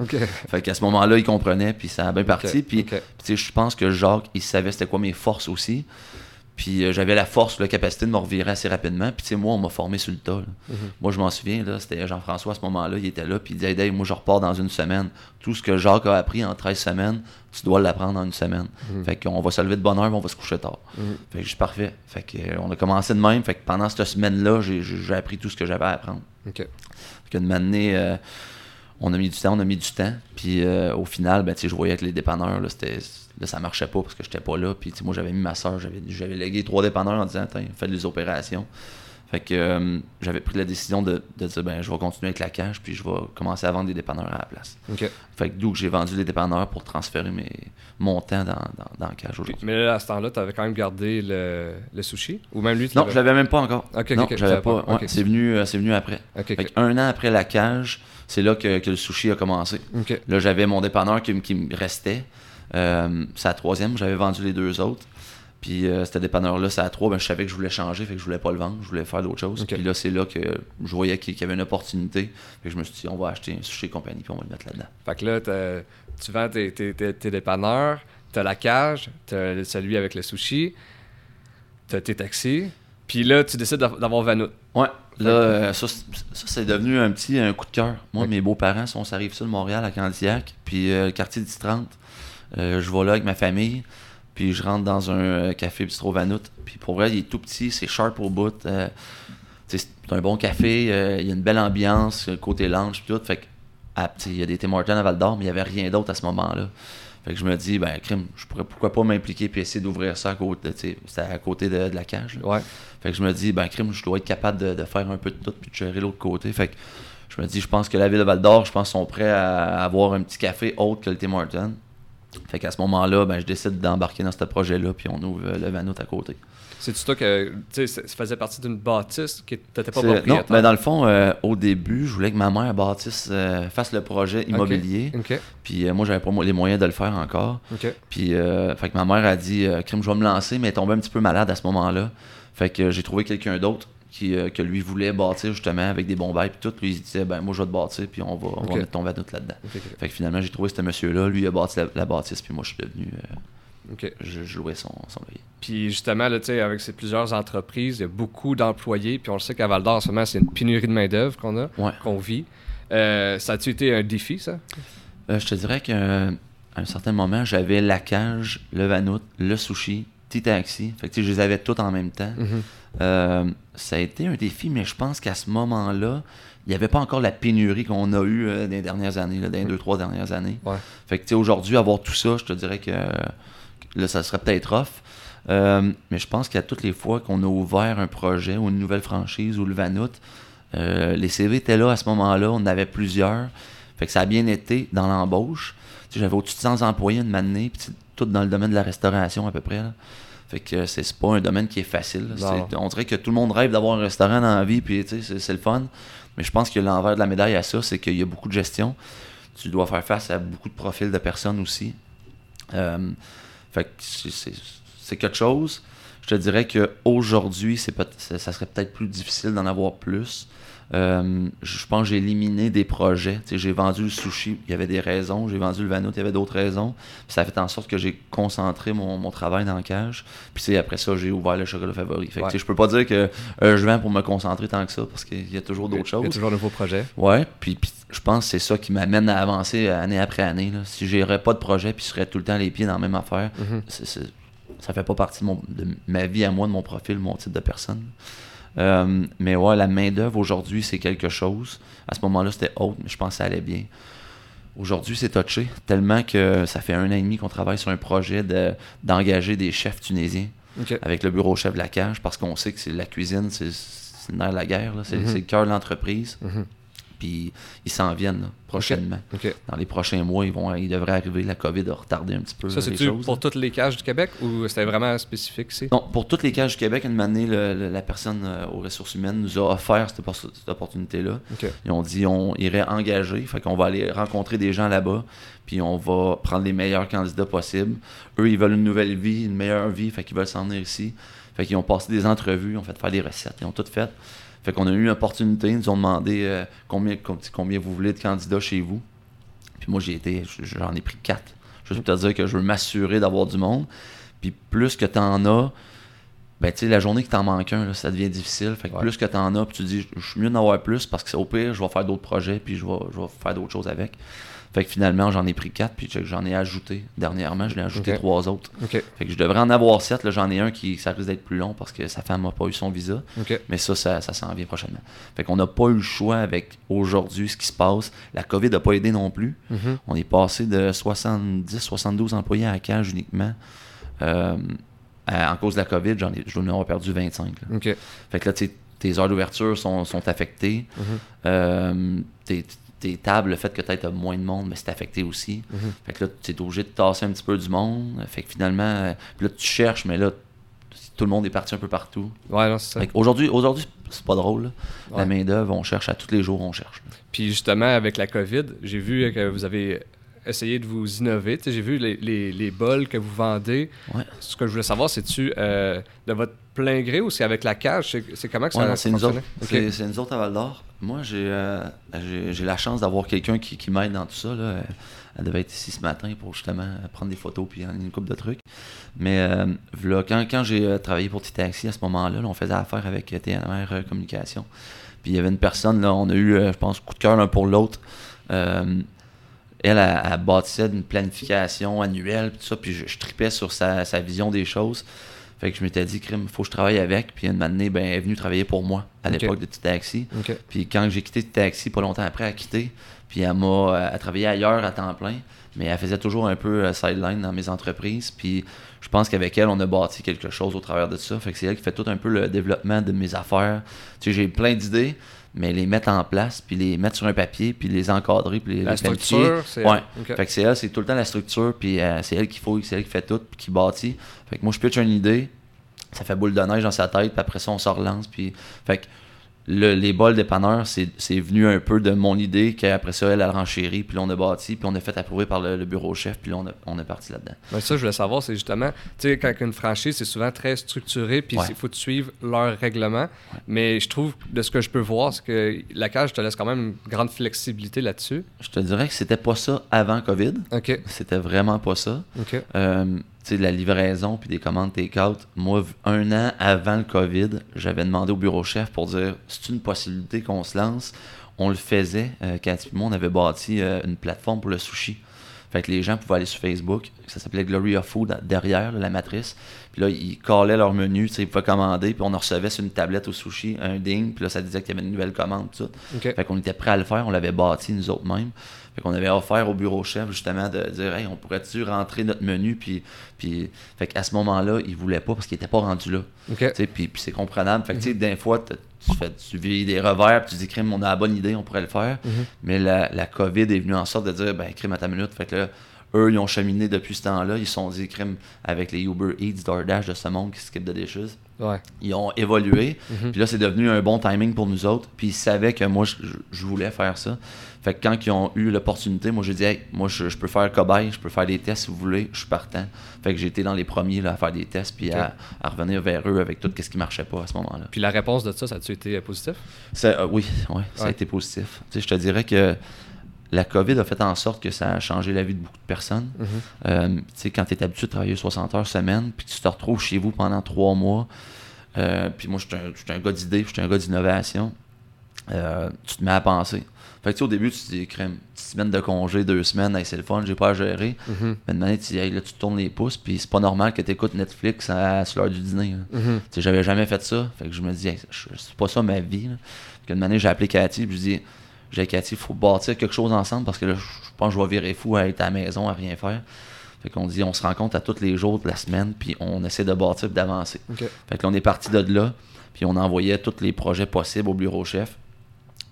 Fait qu'à ce moment-là, il comprenait, puis ça a bien parti. Puis, puis tu je pense que Jacques, il savait c'était quoi mes forces aussi. Puis euh, j'avais la force, la capacité de me revirer assez rapidement. Puis tu sais, moi, on m'a formé sur le tas. Mhm. Moi, je m'en souviens, là, c'était Jean-François à ce moment-là, il était là, puis il disait, hey, moi, je repars dans une semaine. Tout ce que Jacques a appris en 13 semaines, tu dois l'apprendre en une semaine. Mhm. Fait qu'on va se lever de bonne heure, puis on va se coucher tard. Mhm. Fait que je suis parfait. Fait que, euh, on a commencé de même. Fait que pendant cette semaine-là, j'ai- appris tout ce que j'avais à apprendre. OK. Fait que de m'amener, euh, on a mis du temps, on a mis du temps. Puis euh, au final, ben, je voyais que les dépanneurs, là, c'était, là, ça marchait pas parce que j'étais pas là. Puis moi, j'avais mis ma soeur, j'avais, j'avais légué trois dépanneurs en disant, Tiens, faites les opérations. Fait que euh, j'avais pris la décision de, de dire, ben, je vais continuer avec la cache, puis je vais commencer à vendre des dépanneurs à la place. Fait que d'où que j'ai vendu les dépanneurs pour transférer mes, mon temps dans, dans, dans la cage Puis- aujourd'hui. mais là, à ce temps-là, tu avais quand même gardé le, le sushi? Ou même lui, tu Non, l'avais- je l'avais même pas encore. Ok, ok, non, j'avais l'avais pas. pas. ouais, Ok. c'est venu, euh, c'est venu après. Fait OK. un an après la cage, c'est là que, que le sushi a commencé. Là, j'avais mon dépanneur qui, qui me restait. Euh, c'est la troisième, j'avais vendu les deux autres. Puis euh, ce dépanneur-là, c'est à trois, ben, je savais que je voulais changer, fait que je voulais pas le vendre, je voulais faire d'autres choses. Puis là, c'est là que je voyais qu'il y avait une opportunité. Fait que je me suis dit, on va acheter un sushi et compagnie, puis on va le mettre là-dedans. Fait que là, tu vends tes, tes, tes, tes dépanneurs, t'as la cage, t'as celui avec le sushi, t'as tes taxis, Puis là, tu décides d'av- d'avoir Vanout. Ouais. Là, euh, ça, c'est- ça, c'est devenu un petit un coup de cœur. Moi, mes beaux-parents, sont- on s'arrive sur Montréal, à Candiac, puis euh, le quartier du 30. Euh, je vais là avec ma famille, puis je rentre dans un café bistrot Vanout. Puis pour vrai, il est tout petit, c'est sharp au bout. c'est un bon café, il y a une belle ambiance, côté lounge, puis tout. Fait que, ah, il y a des Tim Hortons à Val d'Or, mais il n'y avait rien d'autre à ce moment-là. Fait que je me dis, ben, crime, je pourrais pourquoi pas m'impliquer puis essayer d'ouvrir ça à côté, c'était à côté de, de la cage. là. Ouais. Fait que je me dis, ben, crime, je dois être capable de, de faire un peu de tout puis de gérer l'autre côté. Fait que je me dis, je pense que la ville de Val d'Or, je pense, sont prêts à avoir un petit café autre que le Tim Hortons. Fait qu'à ce moment-là, ben, je décide d'embarquer dans ce projet-là, puis on ouvre le Vanout à côté. C'est-tu toi que. Tu sais, ça faisait partie d'une bâtisse qui t'étais pas C'est- non, propriétaire? ben, dans le fond, euh, au début, je voulais que ma mère bâtisse, euh, fasse le projet immobilier. Puis euh, moi, j'avais pas les moyens de le faire encore. Ok. Puis, euh, fait que ma mère a dit, crime, je vais me lancer, mais elle est tombée un petit peu malade à ce moment-là. Fait que j'ai trouvé quelqu'un d'autre qui que lui voulait bâtir justement avec des bons bails puis tout. Lui, il disait, ben moi, je vais te bâtir, puis on va, on va mettre ton là-dedans. Fait que finalement, j'ai trouvé ce monsieur-là. Lui, il a bâti la, la bâtisse, puis moi, je suis devenu. Je, son, son loyer. Puis justement, là, avec ces plusieurs entreprises, il y a beaucoup d'employés. Puis on le sait qu'à Val d'Or, en ce moment, c'est une pénurie de main-d'œuvre qu'on a, Ouais. qu'on vit. Euh, ça a-tu été un défi, ça? Euh, je te dirais qu'à un certain moment, j'avais la cage, le vanout, le sushi, T-Taxi. Fait que tu sais, je les avais tous en même temps. Euh, ça a été un défi, mais je pense qu'à ce moment-là, il n'y avait pas encore la pénurie qu'on a eue dans les dernières années, là, dans les deux, trois dernières années. Ouais. Fait que tu sais, aujourd'hui, avoir tout ça, je te dirais que là, ça serait peut-être off. Euh, mais je pense qu'à toutes les fois qu'on a ouvert un projet ou une nouvelle franchise ou le Vanout, euh, les CV étaient là à ce moment-là, on en avait plusieurs. Fait que ça a bien été dans l'embauche. Tu sais, J'avais au-dessus de 100 employés une année, puis tout dans le domaine de la restauration à peu près. là. Fait que c'est pas un domaine qui est facile. On dirait que tout le monde rêve d'avoir un restaurant dans la vie, puis tu sais, c'est c'est le fun. Mais je pense que l'envers de la médaille à ça, c'est qu'il y a beaucoup de gestion. Tu dois faire face à beaucoup de profils de personnes aussi. Euh, fait que c'est- quelque chose. Je te dirais qu'aujourd'hui, ça serait peut-être plus difficile d'en avoir plus. Euh, je pense que j'ai éliminé des projets. J'ai vendu le sushi, il y avait des raisons. J'ai vendu le vanout, il y avait d'autres raisons. Puis ça a fait en sorte que j'ai concentré mon, mon travail dans la cage. Puis après ça, j'ai ouvert le chocolat favori. Fait que, Ouais. je peux pas dire que euh, je vends pour me concentrer tant que ça parce qu'il y a toujours d'autres Il y a choses. toujours de nouveaux projets. Ouais, puis, puis je pense que c'est ça qui m'amène à avancer année après année. là. Si j'aurais pas de projet puis je serais tout le temps les pieds dans la même affaire, c'est- c'est- ça fait pas partie de, mon, de ma vie à moi, de mon profil, mon type de personne. Euh, mais ouais, la main-d'œuvre aujourd'hui, c'est quelque chose. À ce moment-là, c'était autre, mais je pense que ça allait bien. Aujourd'hui, c'est touché, tellement que ça fait un an et demi qu'on travaille sur un projet de- d'engager des chefs tunisiens avec le bureau chef de la cage parce qu'on sait que c'est la cuisine, c'est le nerf de la guerre, là. c'est le cœur de l'entreprise. Mhm. Puis ils s'en viennent là, prochainement. Dans les prochains mois, ils, vont, ils devraient arriver. La COVID a retardé un petit peu Ça, choses. pour toutes les cages du Québec ou c'était vraiment spécifique ici? Non, pour toutes les cages du Québec, une année, le- le- la personne euh, aux ressources humaines nous a offert cette, oppor- cette opportunité-là. Ils ont dit on irait engager, fait qu'on va aller rencontrer des gens là-bas, puis on va prendre les meilleurs candidats possibles. Eux, ils veulent une nouvelle vie, une meilleure vie, fait qu'ils veulent s'en venir ici. Fait qu'ils ont passé des entrevues, ils ont fait faire des recettes, ils ont tout fait. Fait qu'on a eu une opportunité, ils nous ont demandé euh, combien, com- combien vous voulez de candidats chez vous. Puis moi, j'ai été, j'en ai pris quatre. Je veux te dire que je veux m'assurer d'avoir du monde. Puis plus que tu en as, ben tu sais, la journée que t'en manques un, là, ça devient difficile. Fait que Ouais. plus que t'en as, puis tu dis, je suis mieux d'en avoir plus parce que au pire, je vais faire d'autres projets, puis je vais, je vais faire d'autres choses avec. Fait que finalement, j'en ai pris quatre, puis j'en ai ajouté dernièrement, je l'ai ajouté trois autres. Fait que je devrais en avoir sept. Là, j'en ai un qui, ça risque d'être plus long parce que sa femme n'a pas eu son visa. Mais ça, ça, ça s'en vient prochainement. Fait qu'on n'a pas eu le choix avec aujourd'hui ce qui se passe. La COVID n'a pas aidé non plus. Mhm. On est passé de 70-72 employés à la cage uniquement. Euh, à- en cause de la COVID, j'en ai, je dois en avoir perdu 25. là. Ok. Fait que là, tes heures d'ouverture sont, sont affectées. Mhm. Euh, tes, tables, le fait que tu as moins de monde, mais c'est affecté aussi. Mhm. Fait que là, tu es obligé de tasser un petit peu du monde. Fait que finalement, euh, puis là, tu cherches, mais là, tout le monde est parti un peu partout. Ouais, non, c'est ça. Aujourd'hui, aujourd'hui, c'est pas drôle. Ouais. La main-d'œuvre, on cherche à tous les jours, on cherche. Puis justement, avec la COVID, j'ai vu que vous avez essayé de vous innover. J'ai vu les, les, les, bols que vous vendez. Ce que je voulais savoir, c'est-tu euh, de votre plein gré ou c'est avec la cage? C'est comment que ça, ouais, C'est nous, autres. C'est nous autres à Val d'Or. Moi, euh, j'ai la chance d'avoir quelqu'un qui, qui m'aide dans tout ça. Là. Elle devait être ici ce matin pour justement prendre des photos puis une coupe de trucs. Mais euh, quand, quand j'ai travaillé pour T-Taxi à ce moment-là, on faisait affaire avec TNR Communication. Puis il y avait une personne, là, on a eu, je pense, coup de cœur l'un pour l'autre elle, elle, bâtissait une planification annuelle, tout ça, puis je, tripais sur sa, vision des choses. Fait que je m'étais dit, crime, faut que je travaille avec. Puis une année, ben, elle est venue travailler pour moi à l'époque de T-Taxi. Puis quand j'ai quitté T-Taxi, pas longtemps après, elle a quitté. Puis elle m'a travaillé ailleurs à temps plein. Mais elle faisait toujours un peu euh, sideline dans mes entreprises. Puis je pense qu'avec elle, on a bâti quelque chose au travers de ça. Fait que c'est elle qui fait tout un peu le développement de mes affaires. Tu sais, j'ai plein d'idées mais les mettre en place, puis les mettre sur un papier, puis les encadrer, puis les, la structure, c'est ouais. Fait que c'est elle, c'est tout le temps la structure, puis euh, c'est elle qu'il faut, c'est elle qui fait tout, puis qui bâtit. Fait que moi, je pitch une idée, ça fait boule de neige dans sa tête, puis après ça, on se relance, puis... Fait que les bols dépanneurs, c'est venu un peu de mon idée qu'après ça, elle a renchéri, puis on a bâti, puis on a fait approuver par le, bureau chef, puis on, a, on est parti là-dedans. Ben ça, je voulais savoir, c'est justement, tu sais, quand une franchise, c'est souvent très structuré, puis il faut suivre leurs règlements. Mais je trouve, de ce que je peux voir, c'est que la cage te laisse quand même une grande flexibilité là-dessus. Je te dirais que c'était pas ça avant COVID. OK. C'était vraiment pas ça. OK. Euh, de la livraison puis des commandes take-out, moi, un an avant le COVID, j'avais demandé au bureau chef pour dire c'est une possibilité qu'on se lance. On le faisait. Euh, moi, on avait bâti euh, une plateforme pour le sushi. Fait que les gens pouvaient aller sur Facebook, ça s'appelait Glory of Food derrière la matrice. Puis là, ils callaient leur menu, ils pouvaient commander, puis on en recevait sur une tablette au sushi un ding, puis là, ça disait qu'il y avait une nouvelle commande, tout. Fait qu'on était prêt à le faire, on l'avait bâti nous autres mêmes. Fait qu'on avait offert au bureau chef justement de dire Hey, on pourrait-tu rentrer notre menu? Puis, puis fait qu'à ce moment-là, il voulait pas parce qu'il était pas rendu là. Puis, puis c'est comprenable. Fait que mm des fois, tu fais tu vis des revers puis tu dis crime, on a la bonne idée, on pourrait le faire. Mhm. Mais la, la, COVID est venue en sorte de dire ben crime à ta minute. Fait que là, eux, ils ont cheminé depuis ce temps-là. Ils sont dit crime avec les Uber Eats, DoorDash de ce monde qui skip de dishes. Ils ont évolué. Mhm. Puis là, c'est devenu un bon timing pour nous autres. Puis ils savaient que moi, je voulais faire ça. Fait que quand ils ont eu l'opportunité, moi j'ai dit moi je, peux faire cobaye, je peux faire des tests si vous voulez, je suis partant. Fait que j'ai été dans les premiers à faire des tests puis à, revenir vers eux avec tout ce qui marchait pas à ce moment-là. Puis la réponse de ça, ça a-tu été positif? Euh, oui, ouais, ça a été positif. je te dirais que la COVID a fait en sorte que ça a changé la vie de beaucoup de personnes. Mm-hmm. Euh, quand tu es habitué de travailler 60 heures semaine, puis tu te retrouves chez vous pendant trois mois, euh, puis moi, je suis un, gars d'idées, je suis un gars d'innovation, tu te mets à penser. Fait que, au début, tu te dis, crème, une semaine de congé, deux semaines, c'est le fun, j'ai pas à gérer. Mhm. Mais de manière, tu dis, là, tu tournes les pouces, puis c'est pas normal que tu écoutes Netflix à, l'heure du dîner. Mhm. J'avais jamais fait ça. Fait que je me dis, c'est pas ça ma vie. Là. Une année, j'ai appelé Cathy, puis je dis, j'ai Cathy, il faut bâtir quelque chose ensemble parce que là, je pense que je vais virer fou à être à la maison, à rien faire. Fait qu'on dit, on se rencontre à tous les jours de la semaine, puis on essaie de bâtir et d'avancer. Fait que on est parti de là, puis on envoyait tous les projets possibles au bureau chef.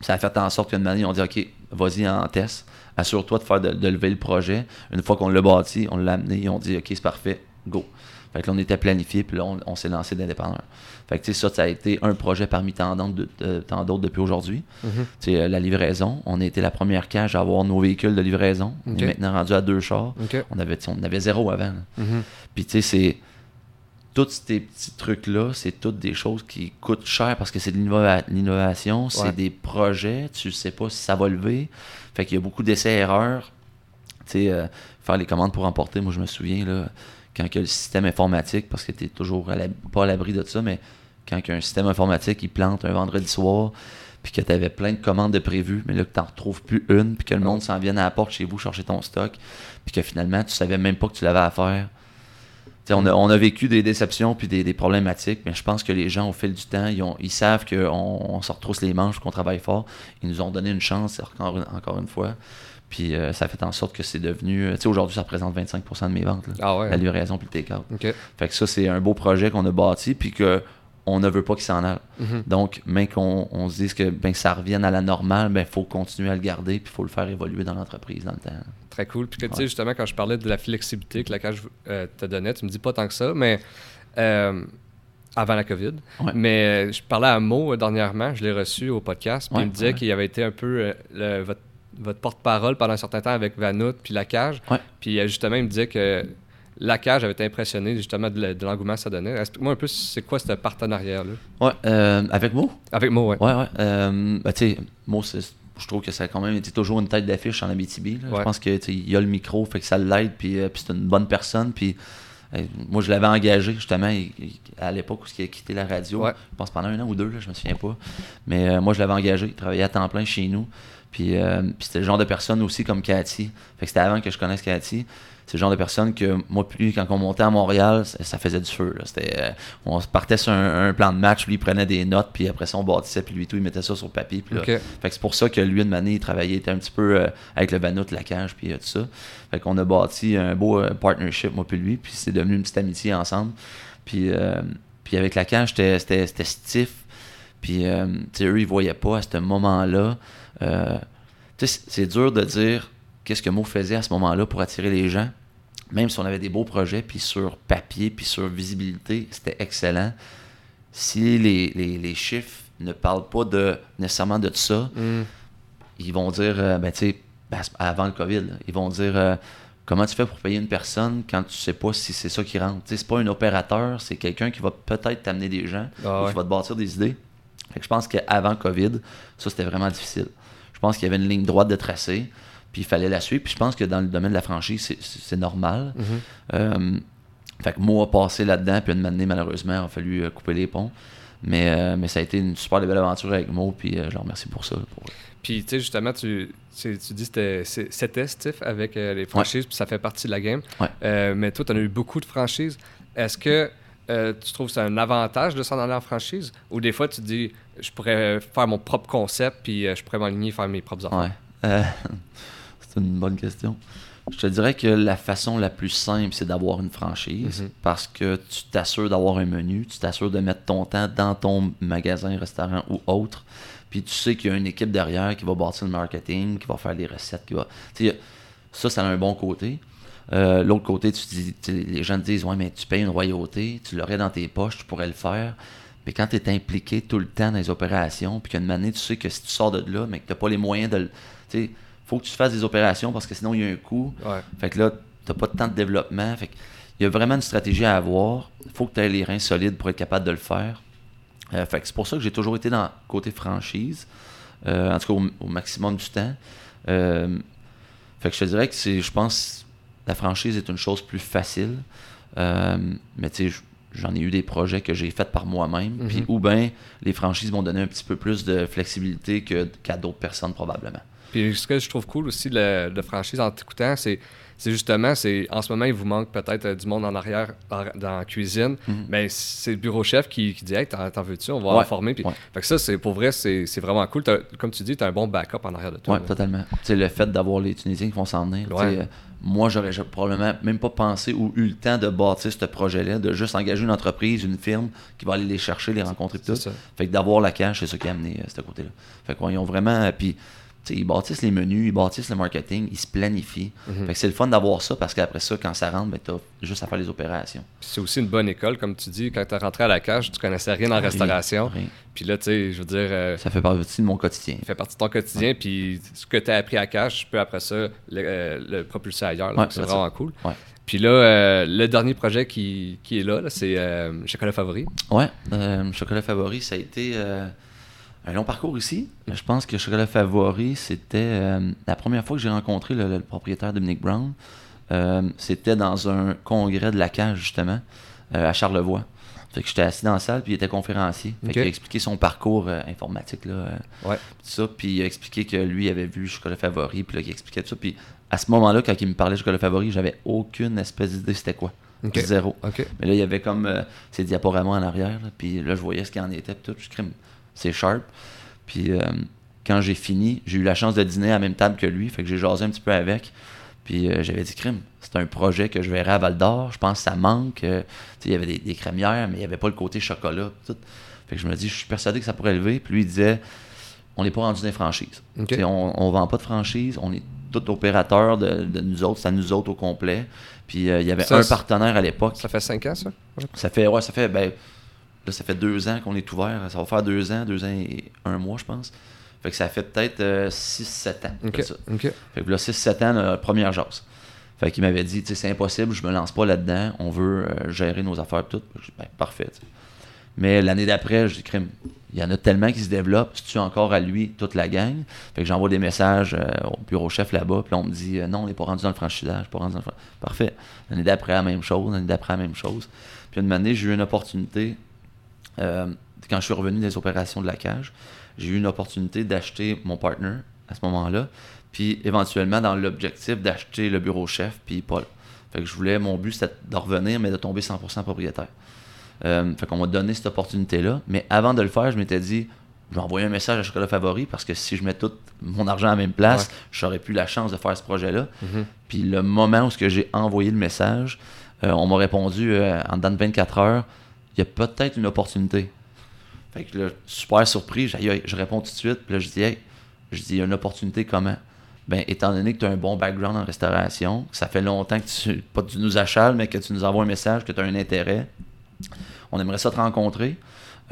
Ça a fait en sorte qu'une année, on dit OK, vas-y en test. Assure-toi de faire de, lever le projet. Une fois qu'on l'a bâti, on l'a amené, on dit OK, c'est parfait, go. Fait que là, on était planifié, puis là, on, s'est lancé d'indépendant. Fait que ça, ça a été un projet parmi tant d'autres depuis aujourd'hui. Mm-hmm. la livraison. On a été la première cage à avoir nos véhicules de livraison. On est maintenant rendu à deux chars. On, avait, on avait zéro avant. Mm-hmm. Puis tu sais, c'est tous ces petits trucs-là, c'est toutes des choses qui coûtent cher parce que c'est de l'innovation, c'est des projets, tu sais pas si ça va lever. Fait qu'il y a beaucoup d'essais-erreurs. Tu sais, euh, faire les commandes pour emporter, moi je me souviens, là, quand il y a le système informatique, parce que tu toujours pas à l'abri de ça, mais quand il y a un système informatique qui plante un vendredi soir, puis que tu avais plein de commandes de prévues, mais là que tu n'en retrouves plus une, puis que le monde s'en vienne à la porte chez vous chercher ton stock, puis que finalement tu savais même pas que tu l'avais à faire on a, on a, vécu des déceptions puis des, problématiques, mais je pense que les gens, au fil du temps, ils, ont, ils savent qu'on on se retrousse les manches, qu'on travaille fort. Ils nous ont donné une chance, encore une, encore une fois. Puis euh, ça fait en sorte que c'est devenu. Tu sais, aujourd'hui, ça représente 25% de mes ventes. Ah ouais. La livraison puis le take-out. Fait que ça, c'est un beau projet qu'on a bâti, puis que on ne veut pas qu'il s'en aille. Mhm. Donc, même qu'on on se dise que ben, ça revienne à la normale, il ben, faut continuer à le garder, puis il faut le faire évoluer dans l'entreprise dans le temps. Très cool. Puis que, tu sais, justement, quand je parlais de la flexibilité que la cage euh, te donnait, tu me dis pas tant que ça, mais euh, avant la COVID. Mais euh, je parlais à Mo dernièrement, je l'ai reçu au podcast, puis il me disait qu'il avait été un peu votre votre porte-parole pendant un certain temps avec Vanout puis La Cage. Puis euh, justement, il me disait que La Cage avait été impressionné justement de, l'engouement que ça donnait. Explique-moi un peu c'est quoi ce partenariat-là. Ouais, euh, avec Mo? Avec Mo, ouais. Ouais, ouais. Euh, ben, tu sais, Mo, je trouve que ça a quand même été toujours une tête d'affiche en Abitibi. Ouais. Je pense que tu sais, il a le micro, fait que ça l'aide, puis, euh, puis c'est une bonne personne. Puis euh, moi, je l'avais engagé justement il- il- à l'époque où il a quitté la radio. Ouais. Je pense pendant un an ou deux, là, je me souviens pas. Mais moi, je l'avais engagé, il travaillait à temps plein chez nous. Puis, puis c'était le genre de personne aussi comme Cathy. Fait que c'était avant que je connaisse Cathy. C'est le genre de personne que moi lui, quand on montait à Montréal, ça, ça faisait du feu. là. C'était, euh, on partait sur un, un plan de match, lui il prenait des notes, puis après ça on bâtissait, puis lui tout, il mettait ça sur le papier. Puis là, fait que c'est pour ça que lui, une année, il travaillait, il était un petit peu euh, avec le Vanout, la cage, puis euh, tout ça. Fait qu'on a bâti un beau euh, partnership, moi puis lui, puis c'est devenu une petite amitié ensemble. Puis, puis avec la cage, c'était, c'était, c'était stiff. Puis, tu sais, eux, ils voyaient pas à ce moment-là. tu sais, c'est dur de dire qu'est-ce que Mo faisait à ce moment-là pour attirer les gens? Même si on avait des beaux projets, puis sur papier, puis sur visibilité, c'était excellent. Si les, les- les chiffres ne parlent pas de, nécessairement de ça, Mm. ils vont dire, euh, ben, tu sais, ben, avant le COVID, là, ils vont dire euh, comment tu fais pour payer une personne quand tu sais pas si c'est ça qui rentre? Tu sais, c'est pas un opérateur, c'est quelqu'un qui va peut-être t'amener des gens Ah ou qui va te bâtir des idées. Fait que je pense qu'avant COVID, ça c'était vraiment difficile. Je pense qu'il y avait une ligne droite de tracé, puis il fallait la suivre. Puis je pense que dans le domaine de la franchise, c'est- normal. Mhm. Euh, fait que moi, passé là-dedans, puis une année, malheureusement, il a fallu euh, couper les ponts. Mais, euh, mais ça a été une super belle aventure avec Mo, puis euh, je le remercie pour ça. pour- Puis, tu sais, justement, tu, tu, tu dis que c'était- Steve avec euh, les franchises, puis ça fait partie de la game. Ouais. Euh, mais toi, tu en as eu beaucoup de franchises. Est-ce que euh, tu trouves que c'est un avantage de s'en aller en franchise? Ou des fois, tu te dis, je pourrais faire mon propre concept, puis euh, je pourrais m'aligner faire mes propres affaires? Ouais. C'est une bonne question. Je te dirais que la façon la plus simple, c'est d'avoir une franchise Mhm. parce que tu t'assures d'avoir un menu, tu t'assures de mettre ton temps dans ton magasin, restaurant ou autre. Puis tu sais qu'il y a une équipe derrière qui va bâtir le marketing, qui va faire des recettes, qui va. Ça, ça a un bon côté. Euh, L'autre côté, tu dis, les gens te disent Ouais, mais tu payes une royauté, tu l'aurais dans tes poches, tu pourrais le faire. Mais quand tu es impliqué tout le temps dans les opérations, puis qu'une année, tu sais que si tu sors de là, mais que tu n'as pas les moyens de le. Faut que tu fasses des opérations parce que sinon, il y a un coût. Ouais. Fait que là, tu pas de temps de développement. Fait que il y a vraiment une stratégie à avoir. Il faut que tu aies les reins solides pour être capable de le faire. Euh, fait que c'est pour ça que j'ai toujours été dans le côté franchise, euh, en tout cas au, au maximum du temps. Euh, fait que je te dirais que c'est, je pense, la franchise est une chose plus facile. Mais tu sais, j'en ai eu des projets que j'ai faits par moi-même. Mhm. Puis ou bien les franchises m'ont donné un petit peu plus de flexibilité que, qu'à d'autres personnes probablement. Puis ce que je trouve cool aussi de, de franchise en t'écoutant, c'est c'est justement, c'est en ce moment, il vous manque peut-être euh, du monde en arrière en- dans la cuisine, Mhm. mais c'est le bureau chef qui, qui dit Hey, t'en veux-tu? On va Ouais, en former. Puis, ouais. Fait que ça, c'est pour vrai, c'est c'est vraiment cool. T'as- Comme tu dis, tu as un bon backup en arrière de toi. Oui, totalement. Tu sais, le fait d'avoir les Tunisiens qui vont s'en venir. Ouais. euh, moi, j'aurais ja- probablement même pas pensé ou eu le temps de bâtir ce projet-là, de juste engager une entreprise, une firme qui va aller les chercher, les rencontrer tout. ça. Fait que d'avoir la cash, c'est ça qui a amené euh, ce côté-là. Fait qu'ils ont vraiment. euh, Puis, ils bâtissent les menus, ils bâtissent le marketing, ils se planifient. Mhm. Fait que c'est le fun d'avoir ça parce qu'après ça, quand ça rentre, ben, t'as juste à faire les opérations. C'est aussi une bonne école, comme tu dis, quand tu es rentré à la cage, tu connaissais rien en restauration. Rien. Puis là, tu sais, je veux dire, euh, Ça fait partie de mon quotidien. ça fait partie de ton quotidien. Puis ce que tu as appris à la cage, tu peux après ça le, euh, le propulser ailleurs. Ouais, c'est vraiment cool. Ouais. Puis là, euh, le dernier projet qui, qui est là, là, c'est euh, Chocolat Favori. Ouais, Chocolat Favori, ça a été un long parcours ici? Je pense que Chocolat Favori, c'était euh, la première fois que j'ai rencontré le, le propriétaire Dominique Brown. euh, c'était dans un congrès de la cage, justement, euh, à Charlevoix. Fait que j'étais assis dans la salle, puis il était conférencier. Fait Ok. qu'il a expliqué son parcours euh, informatique, là, euh, Ouais. tout ça, puis il a expliqué que lui avait vu Chocolat Favori, puis là, il expliquait tout ça. Puis à ce moment-là, quand il me parlait de Chocolat Favori, j'avais aucune espèce d'idée c'était quoi. Ok. Zéro. OK. Mais là, il y avait comme euh, ces diaporamas en arrière. là, puis là, je voyais ce qu'il en était. Puis tout, je crime. C'est sharp. Puis euh, quand j'ai fini, j'ai eu la chance de dîner à la même table que lui. Fait que j'ai jasé un petit peu avec. Puis euh, j'avais dit, crime, c'est un projet que je verrai à Val d'Or. Je pense que ça manque. Euh, il y avait des, des crémières, mais il n'y avait pas le côté chocolat. Tout. Fait que je me dis, je suis persuadé que ça pourrait lever. Puis lui, il disait, on n'est pas rendu les franchises. On ne vend pas de franchise. On est tout opérateur de, de nous autres. C'est à nous autres au complet. Puis euh, il y avait Ça, un partenaire à l'époque. Ça fait cinq ans, ça? Ça fait, ouais, ça fait, ben, là, ça fait deux ans qu'on est ouvert. Ça va faire deux ans, deux ans et un mois, je pense. Fait que ça fait peut-être 6-7 ans. Ok. ça. Fait que là, 6-7 ans, la première jase. Fait qu'il m'avait dit, tu sais, c'est impossible, je me lance pas là-dedans, on veut euh, gérer nos affaires et tout. J'ai dit, ben, parfait. Mais l'année d'après, je dis, crime, il y en a tellement qui se développent, si tu encore à lui toute la gang? Fait que j'envoie des messages euh, au bureau chef là-bas, puis on me dit, euh, non, on n'est pas rendu dans le franchisage, pas rendu dans le Parfait. L'année d'après, la même chose, l'année d'après, la même chose. Puis une année, j'ai eu une opportunité, euh, quand je suis revenu des opérations de la cage, j'ai eu une opportunité d'acheter mon partner à ce moment-là, puis éventuellement dans l'objectif d'acheter le bureau chef, puis Paul. Fait que je voulais, mon but c'était de revenir, mais de tomber 100% propriétaire. Euh, fait qu'on m'a donné cette opportunité-là, mais avant de le faire, je m'étais dit, je vais envoyer un message à Chocolat Favori parce que si je mets tout mon argent à la même place, Ouais. j'aurais plus la chance de faire ce projet-là. Mhm. Puis le moment où j'ai envoyé le message, euh, on m'a répondu euh, en dedans de 24 heures, il y a peut-être une opportunité. Fait que là, super surpris, je réponds tout de suite, puis là je dis, hey, je dis, il y a une opportunité comment? Ben, étant donné que tu as un bon background en restauration, que ça fait longtemps que tu, pas que tu nous achales, mais que tu nous envoies un message, que tu as un intérêt, on aimerait ça te rencontrer.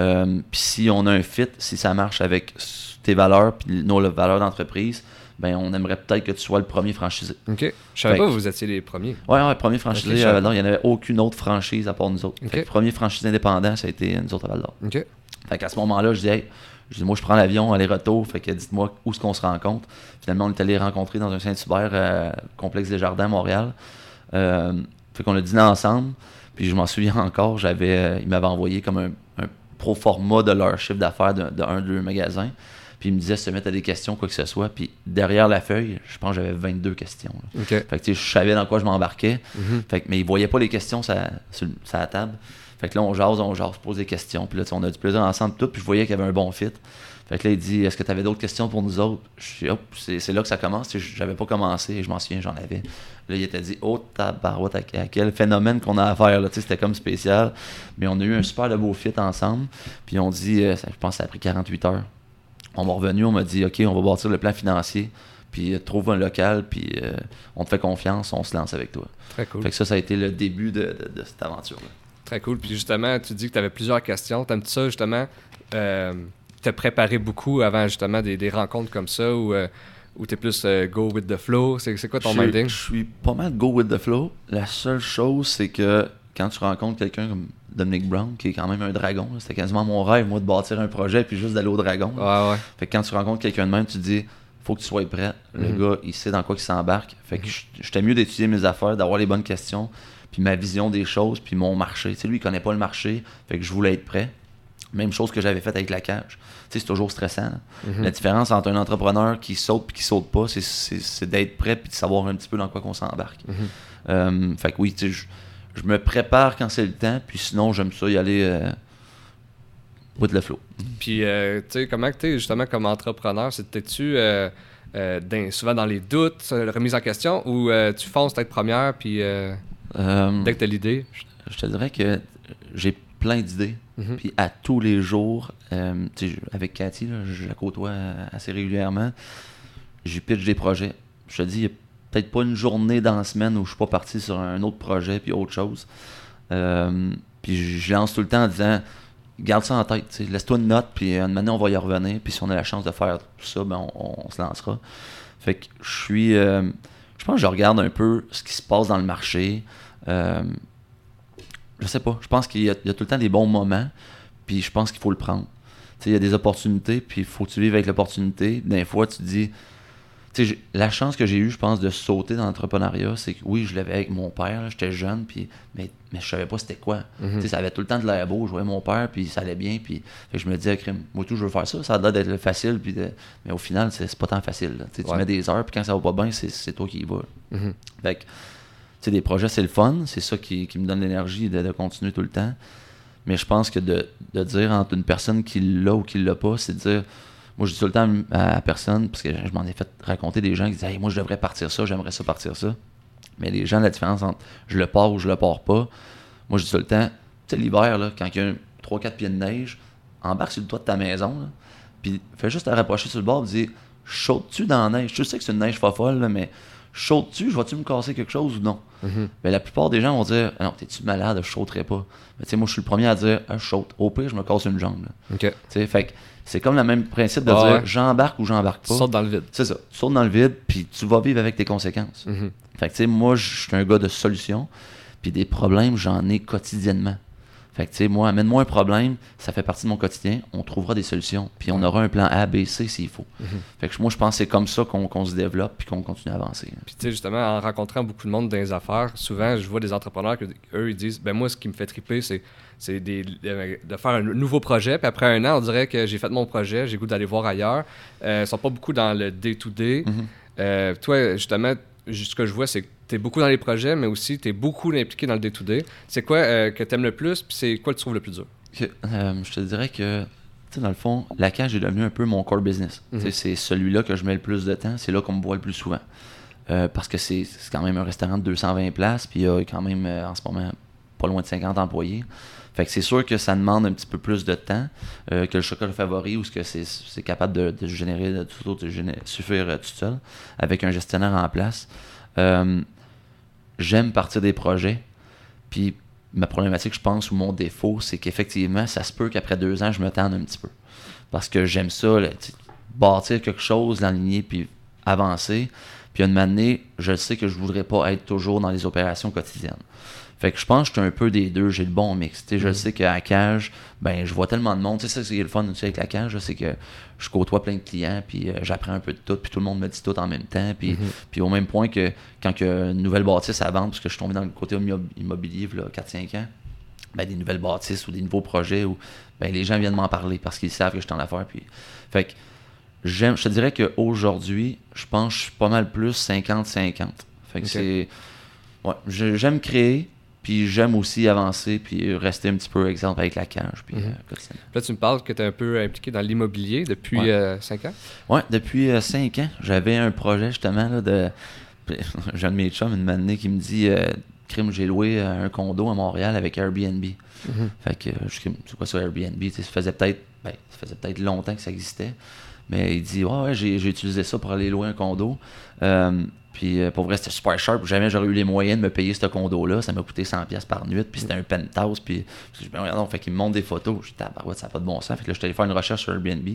Euh, puis si on a un fit, si ça marche avec tes valeurs puis nos valeurs d'entreprise, ben on aimerait peut-être que tu sois le premier franchisé. Ok. Je savais Fait pas que- vous étiez les premiers. Ouais, ouais, premier franchisé Ok, je à savais Val d'Or, il n'y en avait aucune autre franchise à part nous autres. Ok. Fait que premier franchisé indépendant, ça a été nous autres à Val d'Or. Ok. Fait qu'à ce moment-là, je dis, hey, je dis, moi, je prends l'avion, aller-retour, fait que dites-moi où est-ce qu'on se rencontre. Finalement, on est allé rencontrer dans un Saint-Hubert, euh, complexe des Jardins à Montréal. Euh, fait qu'on a dîné ensemble, puis je m'en souviens encore, j'avais, euh, ils m'avaient envoyé comme un, un pro forma de leur chiffre d'affaires de, de un, deux magasins. Puis ils me disaient se mettre à des questions, quoi que ce soit. Puis derrière la feuille, je pense que j'avais 22 questions. là. Fait que tu sais, je savais dans quoi je m'embarquais. Mhm. Fait que, mais ils voyaient pas les questions sur, sur, sur la table. Fait que là, on jase, on jase, pose des questions. Puis là, on a du plaisir ensemble, tout. Puis je voyais qu'il y avait un bon fit. Fait que là, il dit Est-ce que tu avais d'autres questions pour nous autres? Je dis Hop, c'est là que ça commence. J'avais pas commencé, je m'en souviens, j'en avais. Là, il était dit Oh, tabarouette, à, à quel phénomène qu'on a à faire. C'était comme spécial. Mais on a eu un super de beau fit ensemble. Puis on dit euh, Je pense que ça a pris 48 heures. On m'a revenu, on m'a dit Ok, on va bâtir le plan financier. Puis euh, trouve un local, puis euh, on te fait confiance, on se lance avec toi. Très cool. Fait que ça, ça a été le début de, de- de cette aventure-là. Très cool. Puis justement, tu dis que tu avais plusieurs questions. T'aimes-tu ça, justement, euh, te préparer beaucoup avant, justement, des, des rencontres comme ça ou euh, t'es plus euh, go with the flow? C'est c'est quoi ton minding? Je suis pas mal go with the flow. La seule chose, c'est que quand tu rencontres quelqu'un comme Dominic Brown, qui est quand même un dragon, c'était quasiment mon rêve, moi, de bâtir un projet puis juste d'aller au dragon. Ouais, ouais. Fait que quand tu rencontres quelqu'un de même, tu te dis, faut que tu sois prêt. Le Mhm. gars, il sait dans quoi il s'embarque. Fait que j- j'étais mieux d'étudier mes affaires, d'avoir les bonnes questions, puis ma vision des choses, puis mon marché. Tu sais, lui, il connaît pas le marché, fait que je voulais être prêt. Même chose que j'avais fait avec la cage. Tu sais, c'est toujours stressant. Mhm. La différence entre un entrepreneur qui saute puis qui saute pas, c'est- d'être prêt puis de savoir un petit peu dans quoi qu'on s'embarque. Mhm. Euh, fait que oui, tu sais, je, me prépare quand c'est le temps, puis sinon, j'aime ça y aller euh, with the flow. Puis, euh, tu sais, comment que t'es, justement, comme entrepreneur? C'était-tu euh, euh, dans- souvent dans les doutes, remise en question, ou euh, tu fonces tête première, puis euh, dès que t'as l'idée? je te dirais que j'ai plein d'idées. Mhm. Puis à tous les jours, tu avec Cathy, là, je la côtoie assez régulièrement, j'ai pitch des projets. Je te dis, il a peut-être pas une journée dans la semaine où je suis pas parti sur un autre projet puis autre chose. Euh, puis je, lance tout le temps en disant, garde ça en tête, laisse-toi une note, puis une année on va y revenir. Puis si on a la chance de faire tout ça, ben on, se lancera. Fait que je suis, euh, je pense que je regarde un peu ce qui se passe dans le marché. Euh, je sais pas. Je pense qu'il y, a tout le temps des bons moments, puis je pense qu'il faut le prendre. Il y a des opportunités, puis il faut que tu vives avec l'opportunité. Des fois, tu dis. La chance que j'ai eue, je pense, de sauter dans l'entrepreneuriat, c'est que oui, je l'avais avec mon père, j'étais jeune, puis, mais, mais je savais pas c'était quoi. Sais, ça avait tout le temps de l'air beau, je voyais mon père, puis ça allait bien, puis je me disais, moi tout, je veux faire ça, ça a l'air d'être facile, puis de- mais au final, c'est pas tant facile. Tu sais, Ouais. Tu mets des heures, puis quand ça va pas bien, c'est c'est toi qui y vas. Fait que, tu sais, des projets, c'est le fun. C'est ça qui, qui me donne l'énergie de, de continuer tout le temps. Mais je pense que de, de dire entre une personne qui l'a ou qui l'a pas, c'est de dire. Moi, je dis tout le temps à personne, parce que je m'en ai fait raconter des gens qui Hey, Moi, je devrais partir ça, j'aimerais ça partir ça. Mais les gens, la différence entre je le pars ou je le pars pas, moi, je dis tout le temps Tu sais, l'hiver, là, quand il y a 3-4 pieds de neige, embarque sur le toit de ta maison, puis fais juste te rapprocher sur le bord et dis Sautes-tu dans la neige? Je sais que c'est une neige pas folle, là, mais saute dessus, je vais-tu me casser quelque chose ou non? Mhm. Ben, la plupart des gens vont dire, ah non, t'es-tu malade, je sauterai pas. Mais tu sais, moi, je suis le premier à dire, ah, je saute. Au pire, je me casse une jambe. là. Ok. Tu sais, fait que c'est comme le même principe de Ah dire, ouais. j'embarque ou j'embarque Tu pas. sautes dans le vide. C'est ça. Tu sautes dans le vide, puis tu vas vivre avec tes conséquences. Mhm. Fait que, tu sais, moi, je suis un gars de solutions, puis des problèmes, j'en ai quotidiennement. Fait que, tu sais, moi, amène-moi un problème, ça fait partie de mon quotidien, on trouvera des solutions, puis on aura un plan A, B, C s'il faut. Mhm. Fait que moi, je pense que c'est comme ça qu'on qu'on se développe, puis qu'on continue à avancer. Puis, tu sais, justement, en rencontrant beaucoup de monde dans les affaires, souvent, je vois des entrepreneurs que eux, ils disent, ben moi, ce qui me fait triper, c'est c'est des- de, faire un nouveau projet. Puis après un an, on dirait que j'ai fait mon projet, j'ai goût d'aller voir ailleurs. Euh, ils sont pas beaucoup dans le day-to-day. Mhm. Euh, toi, justement, ju- ce que je vois, c'est que tu es beaucoup dans les projets, mais aussi tu es beaucoup impliqué dans le day-to-day. C'est quoi euh, que tu aimes le plus, puis c'est quoi que tu trouves le plus dur? Euh, je te dirais que, tu sais, dans le fond, la cage est devenue un peu mon core business. Mhm. C'est celui-là que je mets le plus de temps, c'est là qu'on me voit le plus souvent. Euh, parce que c'est quand même un restaurant de 220 places, puis il y a quand même en ce moment pas loin de 50 employés. Fait que c'est sûr que ça demande un petit peu plus de temps euh, que le chocolat favori ou ce que c'est capable de, de générer, de tout autre, de géné- suffire tout seul avec un gestionnaire en place. Euh, J'aime partir des projets, puis ma problématique, je pense, ou mon défaut, c'est qu'effectivement, ça se peut qu'après deux ans, je me tende un petit peu. Parce que j'aime ça, bâtir quelque chose, l'aligner, puis avancer. Puis une année, je sais que je voudrais pas être toujours dans les opérations quotidiennes. Fait que je pense que je suis un peu des deux, j'ai le bon mix. Je Mhm. sais qu'à cage, ben, je vois tellement de monde. Tu sais, ça, c'est le fun aussi avec la cage, c'est que je côtoie plein de clients, puis euh, j'apprends un peu de tout, puis tout le monde me dit tout en même temps. Puis, Mhm. puis au même point que quand une nouvelle bâtisse à vendre, parce que je suis tombé dans le côté immo- immobilier, là, 4-5 ans, ben, des nouvelles bâtisses ou des nouveaux projets où ben, les gens viennent m'en parler parce qu'ils savent que je suis en affaires. Puis... Fait que j'aime, je te dirais qu'aujourd'hui, je pense que je suis pas mal plus 50-50. Fait que c'est. Ouais, j'aime créer, puis j'aime aussi avancer, puis rester un petit peu, exemple, avec la cage. Puis, Mhm. euh, quotidiennement. Là, tu me parles que tu es un peu impliqué dans l'immobilier depuis Ouais. 5 ans? Ouais, depuis 5 ans, j'avais un projet justement là, de. J'ai un de mes chums une année qui me dit euh, Crime, j'ai loué euh, un condo à Montréal avec Airbnb. Mhm. Fait que c'est quoi ça Airbnb? Ça faisait peut-être ben, ça faisait peut-être longtemps que ça existait. Mais il dit Ouais, ouais, j'ai, utilisé ça pour aller louer un condo. Euh, puis euh, pour vrai, c'était super sharp. Jamais j'aurais eu les moyens de me payer ce condo-là. Ça m'a coûté 100$ par nuit. Puis c'était un penthouse. Puis je ben, regarde, fait qu'il me montre des photos. Je dis, tabarouette, ça n'a pas de bon sens. Fait que là, je suis allé faire une recherche sur Airbnb.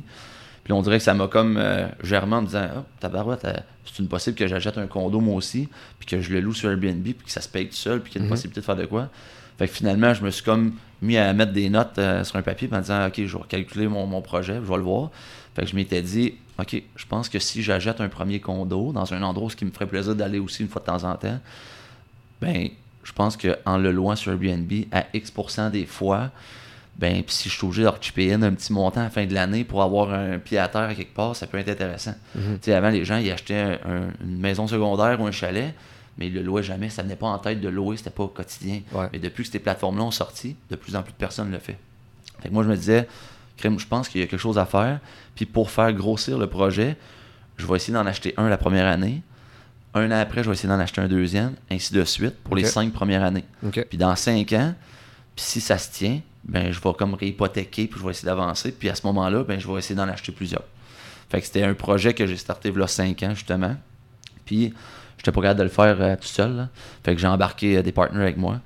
Puis on dirait que ça m'a comme euh, germé en me disant oh, tabarouette, euh, c'est une possible que j'achète un condo moi aussi, puis que je le loue sur Airbnb, puis que ça se paye tout seul, puis qu'il y a une Mhm. possibilité de faire de quoi. Fait que finalement, je me suis comme mis à mettre des notes euh, sur un papier en disant OK, je vais calculer mon, mon projet, je vais le voir. Fait que je m'étais dit OK, je pense que si j'achète un premier condo dans un endroit où ce qui me ferait plaisir d'aller aussi une fois de temps en temps, ben je pense qu'en le louant sur Airbnb à X% des fois, ben puis si je suis obligé in un petit montant à la fin de l'année pour avoir un pied à terre à quelque part, ça peut être intéressant. Tu sais, avant, les gens, ils achetaient un- un- une maison secondaire ou un chalet, mais ils le louaient jamais. Ça venait pas en tête de louer, c'était pas quotidien. Ouais. Mais depuis que ces plateformes-là ont sorti, de plus en plus de personnes le font. Fait que moi, je me disais, crème, je pense qu'il y a quelque chose à faire. Puis pour faire grossir le projet, je vais essayer d'en acheter un la première année. Un an après, je vais essayer d'en acheter un deuxième, ainsi de suite, pour les cinq premières années. Puis dans cinq ans, puis si ça se tient, ben je vais comme réhypothéquer, puis je vais essayer d'avancer. Puis à ce moment-là, ben je vais essayer d'en acheter plusieurs. Fait que c'était un projet que j'ai starté il y a cinq ans, justement. Puis j'étais pas capable de le faire euh, tout seul. là. Fait que j'ai embarqué euh, des partenaires avec moi.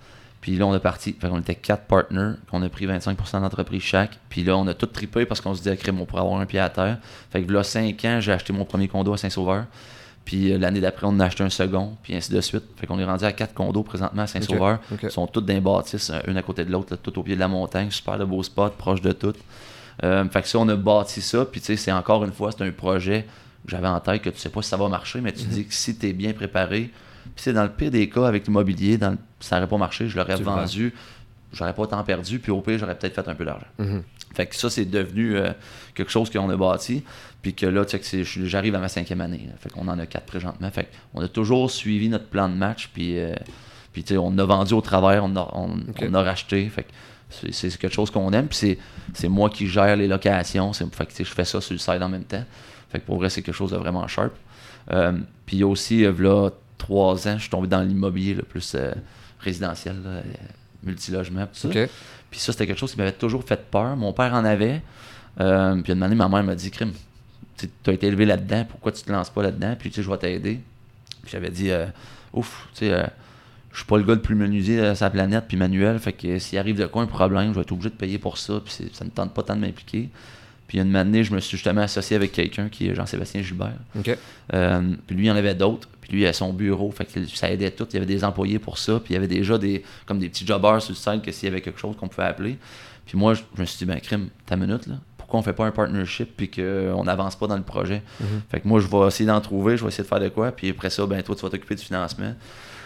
Puis là, on est parti. Fait qu'on était quatre partenaires, qu'on a pris 25% d'entreprise chaque. Puis là, on a tout trippé parce qu'on se disait, crème, on pourrait avoir un pied à terre. Fait que là, cinq ans, j'ai acheté mon premier condo à Saint-Sauveur. Puis euh, l'année d'après, on en a acheté un second, puis ainsi de suite. Fait qu'on est rendu à quatre condos présentement à Saint-Sauveur. Ils sont tous dans les bâtisses, euh, une à côté de l'autre, tout au pied de la montagne. Super de beaux spots, proches de tout. Euh, fait que ça, on a bâti ça. Puis tu sais, c'est encore une fois, c'est un projet que j'avais en tête que tu sais pas si ça va marcher, mais tu dis que si tu es bien préparé, puis c'est dans le pire des cas avec l'immobilier, dans le- ça n'aurait pas marché, je l'aurais vendu, j'aurais pas tant perdu, puis au pire, j'aurais peut-être fait un peu d'argent. Mhm. Fait que ça, c'est devenu euh, quelque chose qu'on a bâti. Puis que là, tu sais, que j'arrive à ma cinquième année. là. Fait qu'on en a quatre présentement. Fait qu'on a toujours suivi notre plan de match. Puis, euh, puis tu sais, on a vendu au travers, on a, on, a racheté. Fait que c'est- c'est quelque chose qu'on aime. Puis c'est- c'est moi qui gère les locations. C'est- Fait que tu sais, je fais ça sur le side en même temps. Fait que pour vrai, c'est quelque chose de vraiment sharp. Euh, puis aussi, là, trois ans, je suis tombé dans l'immobilier, là, plus résidentiel, là, euh, multilogement, tout ça. Puis ça, c'était quelque chose qui m'avait toujours fait peur. Mon père en avait. Euh, puis une année, ma mère m'a dit Crime, tu as été élevé là-dedans, pourquoi tu te lances pas là-dedans? Puis tu sais, je vais t'aider. Puis j'avais dit, euh, ouf, tu sais, euh, je suis pas le gars le plus menuisier de sa planète, puis manuel, fait que s'il arrive de quoi un problème, je vais être obligé de payer pour ça, puis ça ne tente pas tant de m'impliquer. Puis une année, je me suis justement associé avec quelqu'un qui est Jean-Sébastien Gilbert. Euh, puis lui, il y en avait d'autres. Puis lui, il a son bureau. Fait que ça aidait tout. Il y avait des employés pour ça. Puis il y avait déjà des comme des petits jobbers sur le site que s'il y avait quelque chose qu'on pouvait appeler. Puis moi, je, me suis dit, ben, crime, ta minute, là. Pourquoi on fait pas un partnership puis qu'on n'avance pas dans le projet? Mm-hmm. Fait que moi, je vais essayer d'en trouver. Je vais essayer de faire de quoi. Puis après ça, ben, toi, tu vas t'occuper du financement.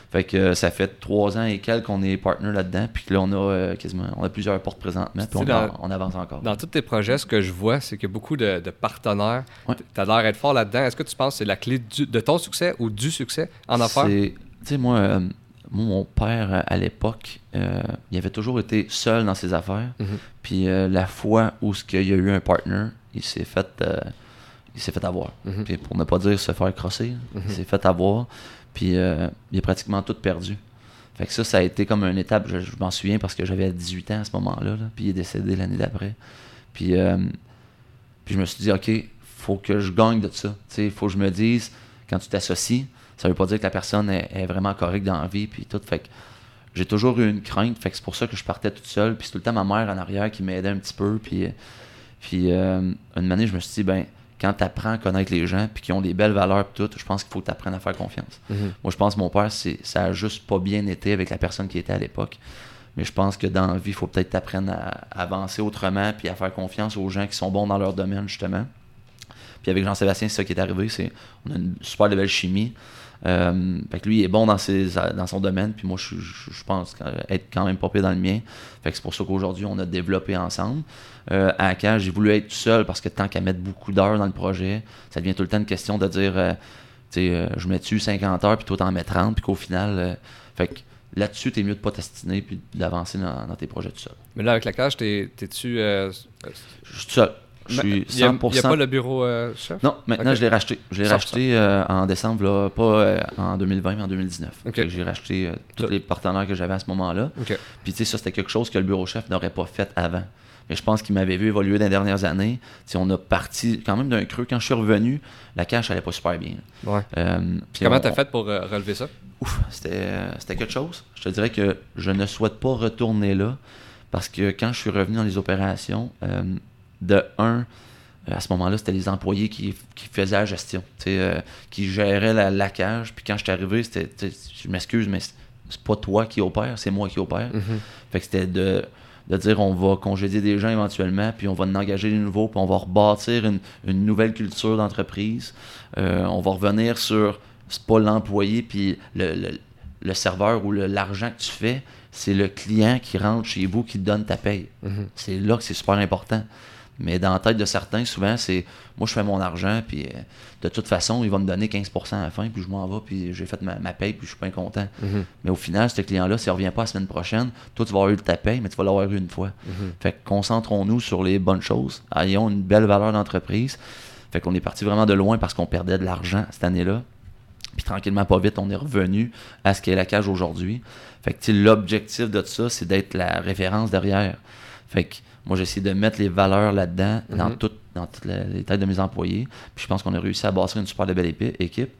Fait que euh, ça fait trois ans et quelques qu'on est partner là-dedans. Puis là, on a euh, quasiment on a plusieurs portes présentement. Puis on, avance encore. Dans tous tes projets, ce que je vois, c'est qu'il y a beaucoup de, partenaires. Tu as l'air d'être fort là-dedans. Est-ce que tu penses que c'est la clé de ton succès ou du succès en affaires? Tu sais, moi, euh, mon père, à l'époque, il avait toujours été seul dans ses affaires. Mm-hmm. Puis la fois où il y a eu un partner, il s'est fait il s'est fait avoir. Mm-hmm. Puis pour ne pas dire se faire crosser, il mm-hmm. s'est fait avoir. Puis euh, il a pratiquement tout perdu. Fait que ça, ça a été comme une étape, je, m'en souviens parce que j'avais 18 ans à ce moment-là, puis il est décédé l'année d'après. Puis, euh, puis je me suis dit, OK, faut que je gagne de ça. Il faut que je me dise, quand tu t'associes, ça veut pas dire que la personne est, vraiment correcte dans la vie, puis tout. Fait que j'ai toujours eu une crainte, fait que c'est pour ça que je partais toute seule, puis c'est tout le temps ma mère en arrière qui m'aidait un petit peu, puis, puis euh, une année, je me suis dit, ben, quand tu apprends à connaître les gens puis qui ont des belles valeurs tout, je pense qu'il faut que tu apprennes à faire confiance. Mhm. Moi, je pense que mon père, ça a juste pas bien été avec la personne qui était à l'époque. Mais je pense que dans la vie, il faut peut-être t'apprendre à, avancer autrement puis à faire confiance aux gens qui sont bons dans leur domaine, justement. Puis avec Jean-Sébastien, c'est ça qui est arrivé. C'est, on a une super belle chimie. Euh, fait que lui, il est bon dans, ses, dans son domaine, puis moi, je, je, pense être quand même pas pire dans le mien. Fait que c'est pour ça qu'aujourd'hui, on a développé ensemble. Euh, à Cage, j'ai voulu être tout seul parce que tant qu'à mettre beaucoup d'heures dans le projet, ça devient tout le temps une question de dire, euh, tu sais, euh, je mets dessus 50 heures, puis toi, t'en mets 30, puis qu'au final, fait que là-dessus, t'es mieux de pas t'astiner puis d'avancer dans, tes projets tout seul. Mais là, avec la cage, t'es-tu. je suis tout seul. Je suis 100%. Il n'y a, pas le bureau chef? Non, maintenant je l'ai racheté. Je l'ai racheté en décembre, là, pas en 2020, mais en 2019. J'ai racheté tous les partenaires que j'avais à ce moment-là. Puis tu sais, ça c'était quelque chose que le bureau chef n'aurait pas fait avant. Mais je pense qu'il m'avait vu évoluer dans les dernières années. On a parti quand même d'un creux. Quand je suis revenu, la cache allait pas super bien. Euh, Comment tu as fait pour euh, relever ça? Ouf, c'était quelque chose. Je te dirais que je ne souhaite pas retourner là parce que quand je suis revenu dans les opérations, euh, de un, à ce moment-là, c'était les employés qui, faisaient la gestion, qui géraient la, cage. Puis quand je suis arrivé, c'était, je m'excuse, mais c'est pas toi qui opère, c'est moi qui opère. Mm-hmm. Fait que c'était de de dire on va congédier des gens éventuellement, puis on va en engager des nouveaux, puis on va rebâtir une, nouvelle culture d'entreprise. Euh, on va revenir sur, c'est pas l'employé, puis le, serveur ou l'argent que tu fais, c'est le client qui rentre chez vous qui te donne ta paye. Mm-hmm. C'est là que c'est super important. Mais dans la tête de certains, souvent, c'est moi, je fais mon argent, puis euh, de toute façon, il va me donner 15% à la fin, puis je m'en vais, puis j'ai fait ma, paye, puis je suis pas content. Mhm. Mais au final, ce client-là, s'il revient pas la semaine prochaine, toi, tu vas avoir eu ta paye, mais tu vas l'avoir eu une fois. Mhm. Fait que concentrons-nous sur les bonnes choses. Ayons une belle valeur d'entreprise. Fait qu'on est parti vraiment de loin parce qu'on perdait de l'argent cette année-là. Puis tranquillement, pas vite, on est revenu à ce qu'est la cage aujourd'hui. Fait que l'objectif de ça, c'est d'être la référence derrière. Fait que moi, j'essaie de mettre les valeurs là-dedans, dans, mhm. dans toutes les têtes de mes employés. Puis je pense qu'on a réussi à bâtir une super belle équipe.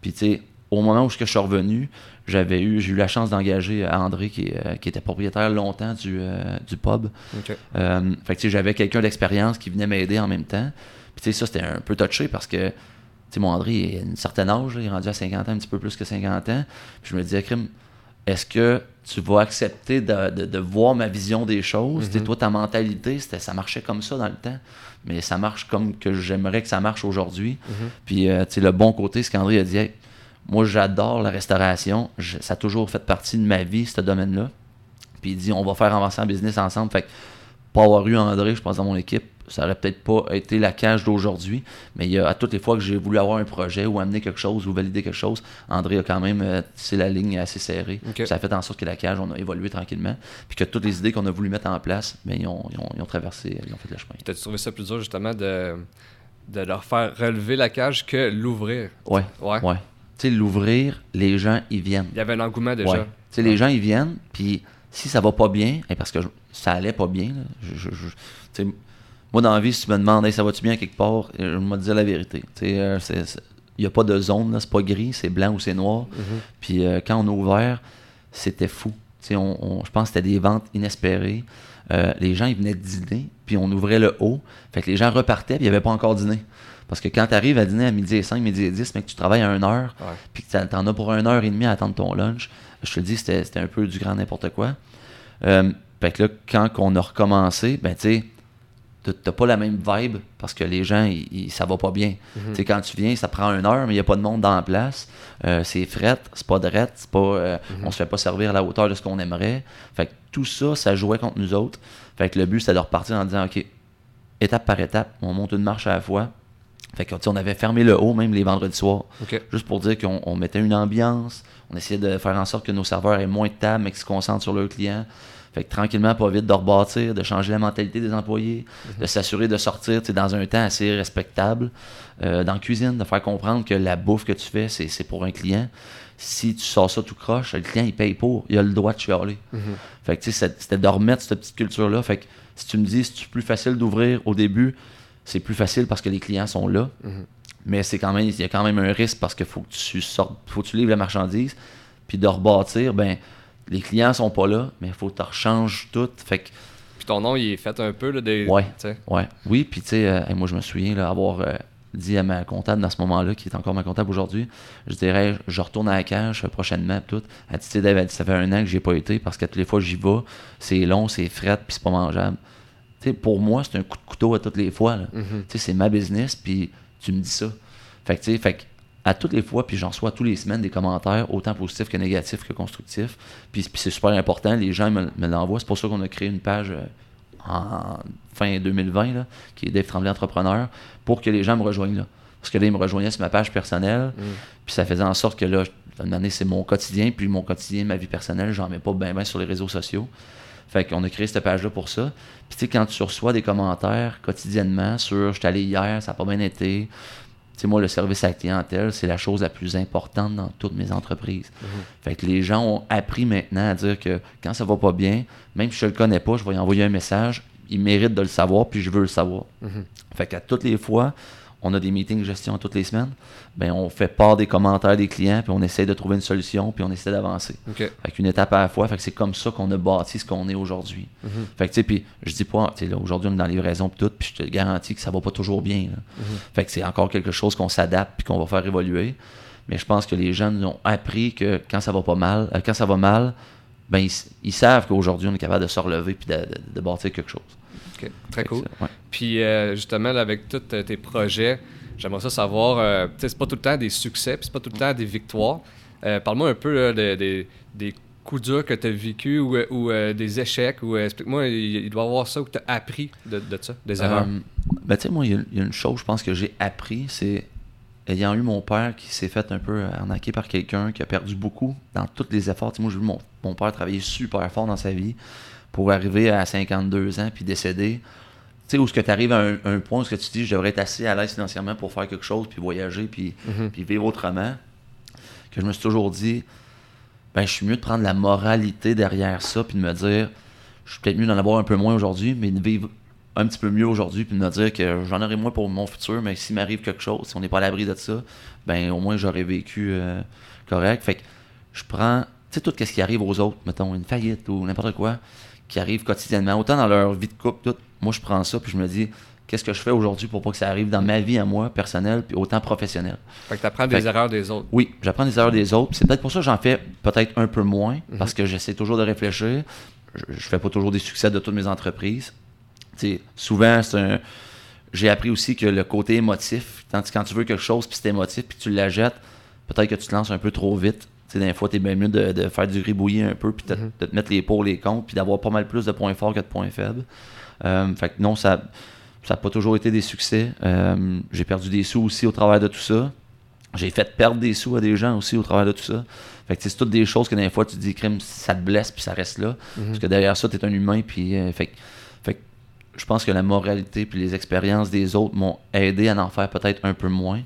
Puis tu sais, au moment où je suis revenu, j'avais eu, j'ai eu la chance d'engager André, qui, euh, qui, était propriétaire longtemps du, euh, du pub. Euh, fait que j'avais quelqu'un d'expérience qui venait m'aider en même temps. Puis tu sais, ça, c'était un peu touché parce que, tu sais, mon André, il a une certaine âge, il est rendu à 50 ans, un petit peu plus que 50 ans. Puis je me disais, crime, est-ce que tu vas accepter de, voir ma vision des choses? Mm Toi, ta mentalité, ça marchait comme ça dans le temps, mais ça marche comme que j'aimerais que ça marche aujourd'hui. Mhm. Puis, euh, tu sais, le bon côté, ce qu'André a dit, moi, j'adore la restauration, ça a toujours fait partie de ma vie, ce domaine-là. Puis, il dit, on va faire avancer en business ensemble. Fait que, pas avoir eu André, je pense, dans mon équipe, ça aurait peut-être pas été la cage d'aujourd'hui, mais il y a, à toutes les fois que j'ai voulu avoir un projet ou amener quelque chose ou valider quelque chose, André a quand même, euh, c'est la ligne assez serrée. Ça a fait en sorte que la cage, on a évolué tranquillement, puis que toutes les idées qu'on a voulu mettre en place, mais ben, ils, ont, ils, ont, traversé, ils ont fait le chemin. Tu as trouvé ça plus dur justement de, de leur faire relever la cage que l'ouvrir? Ouais. Ouais. ouais. Tu sais, l'ouvrir, les gens, ils viennent. Il y avait un engouement déjà. Tu sais, les gens, ils viennent, puis si ça va pas bien, et parce que ça allait pas bien, je, moi, dans la vie, si tu me demandes, ça va-tu bien quelque part, je me dire la vérité. Euh, il n'y a pas de zone, c'est pas gris, c'est blanc ou c'est noir. Mhm. Puis euh, quand on a ouvert, c'était fou. Tu on, on- je pense que c'était des ventes inespérées. Euh, les gens, ils venaient dîner, puis on ouvrait le haut. Fait que les gens repartaient, puis ils n'avaient pas encore dîné. Parce que quand tu arrives à dîner à midi et 5, midi et 10, mais que tu travailles à 1 heure, Ouais. puis que t'en- t'en as pour une heure et demie à attendre ton lunch, je te le dis, c'était c'était un peu du grand n'importe quoi. Euh, fait que là, quand on a recommencé, ben tu sais, t'as- pas la même vibe parce que les gens, ils, ils- ça va pas bien. Tu sais, quand tu viens, ça prend une heure, mais il n'y a pas de monde dans la place. Euh, c'est fret, c'est pas drette, c'est pas, euh, on se fait pas servir à la hauteur de ce qu'on aimerait. Fait que tout ça, ça jouait contre nous autres. Fait que le but, c'était de repartir en disant, OK, étape par étape, on monte une marche à la fois. Fait que, on avait fermé le haut même les vendredis soirs. Juste pour dire qu'on on mettait une ambiance, on essayait de faire en sorte que nos serveurs aient moins de tables, mais qu'ils se concentrent sur leurs clients. Fait que tranquillement, pas vite, de rebâtir, de changer la mentalité des employés, de s'assurer de sortir dans un temps assez respectable. Euh, dans la cuisine, de faire comprendre que la bouffe que tu fais, c'est pour un client. Si tu sors ça tout croche, le client, il paye pour. Il a le droit de chialer. Fait que tu sais, c'est- c'était de remettre cette petite culture-là. Fait que si tu me dis, c'est plus facile d'ouvrir au début, c'est plus facile parce que les clients sont là. Mais c'est quand même, il y a quand même un risque parce qu'il faut que tu sortes, faut que tu livres la marchandise. Puis de rebâtir, ben, les clients sont pas là, mais il faut que tu rechanges tout. Fait que, Puis ton nom, il est fait un peu, là, des. Ouais. ouais. Oui, puis tu sais, euh, moi je me souviens là, avoir euh, dit à ma comptable dans ce moment-là, qui est encore ma comptable aujourd'hui, je dirais, je retourne à la cage prochainement, tout. Elle dit, tu sais, ça fait un an que j'ai pas été parce que toutes les fois j'y vais, c'est long, c'est fret, puis c'est pas mangeable. Tu sais, pour moi, c'est un coup de couteau à toutes les fois. sais, c'est ma business, puis tu me dis ça. Fait que, tu sais, fait que, à toutes les fois, puis j'en reçois tous les semaines des commentaires, autant positifs que négatifs que constructifs. Puis, puis c'est super important, les gens me, me l'envoient. C'est pour ça qu'on a créé une page euh, en fin 2020, là, qui est Dave Tremblay Entrepreneur, pour que les gens me rejoignent là. Parce que là, ils me rejoignaient sur ma page personnelle, puis ça faisait en sorte que là, à un moment donné, c'est mon quotidien, puis mon quotidien, ma vie personnelle, j'en mets pas bien ben sur les réseaux sociaux. Fait qu'on a créé cette page-là pour ça. Puis tu sais, quand tu reçois des commentaires quotidiennement sur « je suis allé hier, ça n'a pas bien été », sais, moi, le service à la clientèle, c'est la chose la plus importante dans toutes mes entreprises. Fait que les gens ont appris maintenant à dire que quand ça va pas bien, même si je le connais pas, je vais y envoyer un message, il mérite de le savoir, puis je veux le savoir. Fait qu'à toutes les fois, on a des meetings de gestion toutes les semaines, ben on fait part des commentaires des clients, puis on essaie de trouver une solution, puis on essaie d'avancer. OK. Fait qu'une étape à la fois, fait que c'est comme ça qu'on a bâti ce qu'on est aujourd'hui. Fait que tu sais, puis je dis pas, tu sais, là, aujourd'hui on est dans les livraisons pis tout, puis je te garantis que ça va pas toujours bien. là. Fait que c'est encore quelque chose qu'on s'adapte puis qu'on va faire évoluer. Mais je pense que les jeunes ont appris que quand ça va pas mal, euh, quand ça va mal, ben ils, savent qu'aujourd'hui on est capable de se relever puis de, de- de bâtir quelque chose. OK. Très que cool. ouais. Puis euh, justement, là, avec tous euh, tes projets, j'aimerais ça savoir, euh, tu sais, c'est pas tout le temps des succès, puis c'est pas tout le temps des victoires. Euh, Parle-moi un peu là, de- de- des coups durs que tu as vécus ou, ou, des échecs, ou explique-moi, il, il doit y avoir ça où tu as appris de, de ça, des erreurs? Ben, tu sais, moi, il y, a- il y a une chose, je pense, que j'ai appris, c'est ayant eu mon père qui s'est fait un peu arnaquer par quelqu'un, qui a perdu beaucoup dans tous les efforts. Tu sais, moi, j'ai vu mon, mon père travailler super fort dans sa vie pour arriver à 52 ans puis décéder. Tu sais, où ce que tu arrives à un, un point où ce que tu dis, je devrais être assez à l'aise financièrement pour faire quelque chose, puis voyager, puis, Mhm. puis vivre autrement, que je me suis toujours dit, ben, je suis mieux de prendre la moralité derrière ça, puis de me dire, je suis peut-être mieux d'en avoir un peu moins aujourd'hui, mais de vivre un petit peu mieux aujourd'hui, puis de me dire que j'en aurai moins pour mon futur, mais s'il m'arrive quelque chose, si on n'est pas à l'abri de ça, ben au moins j'aurais vécu euh, correct. Fait que je prends, tu sais, tout ce qui arrive aux autres, mettons une faillite ou n'importe quoi, qui arrive quotidiennement, autant dans leur vie de couple, tout, moi je prends ça, puis je me dis, qu'est-ce que je fais aujourd'hui pour pas que ça arrive dans ma vie à moi, personnelle, puis autant professionnelle? Fait que tu apprends des erreurs des autres. Oui, j'apprends des erreurs des autres. C'est peut-être pour ça que j'en fais peut-être un peu moins, Mhm. parce que j'essaie toujours de réfléchir. Je, je fais pas toujours des succès de toutes mes entreprises. Tu sais, souvent, c'est un. J'ai appris aussi que le côté émotif, quand, quand tu veux quelque chose, puis c'est émotif, puis tu la jettes, peut-être que tu te lances un peu trop vite. Sais, des fois, tu es bien mieux de, de faire du gribouillis un peu, puis de, Mhm. de te mettre les pour, les contre, puis d'avoir pas mal plus de points forts que de points faibles. Euh, fait que non, ça ça n'a pas toujours été des succès. Euh, j'ai perdu des sous aussi au travers de tout ça. J'ai fait perdre des sous à des gens aussi au travers de tout ça. Fait que c'est toutes des choses que des fois tu te dis, crime, ça te blesse puis ça reste là. Parce que derrière ça, tu es un humain. Puis, euh, fait, je pense que la moralité puis les expériences des autres m'ont aidé à en faire peut-être un peu moins.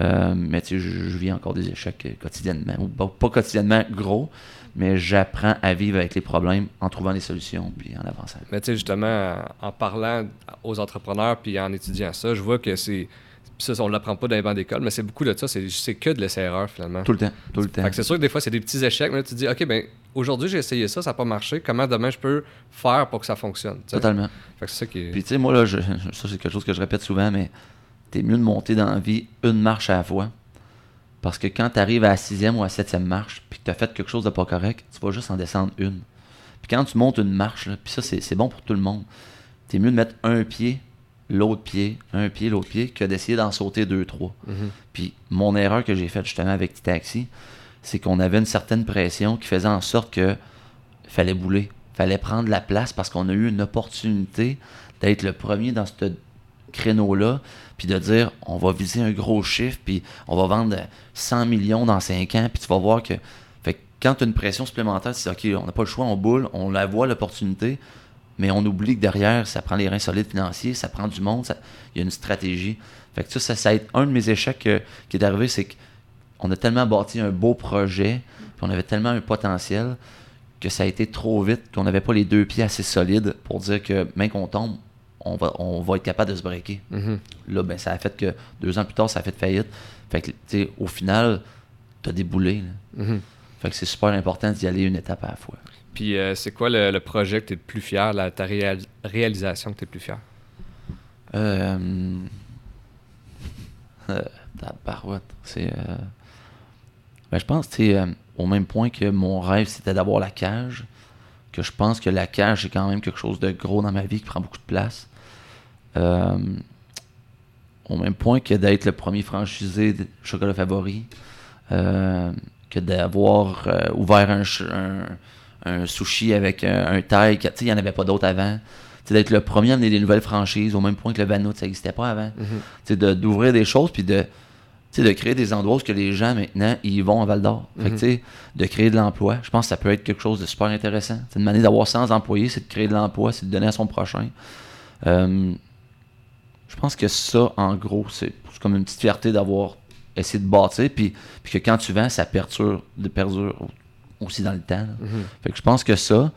Euh, mais tu sais, je, je vis encore des échecs quotidiennement. Ou pas, pas quotidiennement gros, mais j'apprends à vivre avec les problèmes en trouvant des solutions puis en avançant. Mais tu sais, justement, en parlant aux entrepreneurs puis en étudiant ça, je vois que c'est Puis ça, on l'apprend pas dans les bancs d'école, mais c'est beaucoup de ça. C'est que de l'essai-erreur, finalement. Tout le temps, tout le temps. C'est sûr que des fois, c'est des petits échecs, mais là, tu te dis, OK, ben aujourd'hui, j'ai essayé ça, ça n'a pas marché. Comment demain je peux faire pour que ça fonctionne? Totalement. Fait que c'est ça qui est. Puis tu sais, moi, là, je- ça, c'est quelque chose que je répète souvent, mais t'es mieux de monter dans la vie une marche à la fois. Parce que quand t'arrives à la sixième ou à la septième marche, puis que t'as fait quelque chose de pas correct, tu vas juste en descendre une. Puis quand tu montes une marche, là, puis ça, c'est c'est bon pour tout le monde, t'es mieux de mettre un pied, l'autre pied, un pied, l'autre pied, que d'essayer d'en sauter deux, trois. Mhm. Puis mon erreur que j'ai faite justement avec Taxi, c'est qu'on avait une certaine pression qui faisait en sorte que fallait bouler, fallait prendre la place parce qu'on a eu une opportunité d'être le premier dans ce créneau-là, puis de dire on va viser un gros chiffre, puis on va vendre 100 millions dans 5 ans, puis tu vas voir que. Fait quand tu as une pression supplémentaire, dis ok, on n'a pas le choix, on boule, on la voit l'opportunité, mais on oublie que derrière, ça prend les reins solides financiers, ça prend du monde, il y a une stratégie. Fait que ça, ça, ça a été un de mes échecs euh, qui est arrivé, c'est qu'on a tellement bâti un beau projet, puis on avait tellement un potentiel que ça a été trop vite, qu'on n'avait pas les deux pieds assez solides pour dire que même qu'on tombe, on va, on va être capable de se breaker. Mhm. Là, ben, ça a fait que deux ans plus tard, ça a fait faillite. Fait que, tu sais, au final, t'as déboulé. Mhm. Fait que c'est super important d'y aller une étape à la fois. Puis euh, c'est quoi le, le projet que tu es le plus fier, la, ta réal- réalisation que tu es le plus fier? Euh, euh, tabarouette, c'est. euh, ben, je pense, tu au même point que mon rêve, c'était d'avoir la cage, que je pense que la cage, c'est quand même quelque chose de gros dans ma vie qui prend beaucoup de place. Euh, au même point que d'être le premier franchisé de chocolat favori, euh, que d'avoir euh, ouvert un, un, un sushi avec un, un taille, que, tu sais, il n'y en avait pas d'autres avant. D'être le premier à amener des nouvelles franchises, au même point que le Vanout, ça n'existait pas avant. Mhm. De- d'ouvrir des choses, puis de, de créer des endroits où que les gens, maintenant, ils vont à Val-d'Or. Fait que, Mhm. tu sais, de créer de l'emploi, je pense que ça peut être quelque chose de super intéressant. C'est une manière d'avoir 100 employés, c'est de créer de l'emploi, c'est de donner à son prochain. Euh, je pense que ça, en gros, c'est comme une petite fierté d'avoir essayé de bâtir, puis, puis que quand tu vends, ça perdure, de perdure aussi dans le temps. Mhm. Fait que je pense que ça.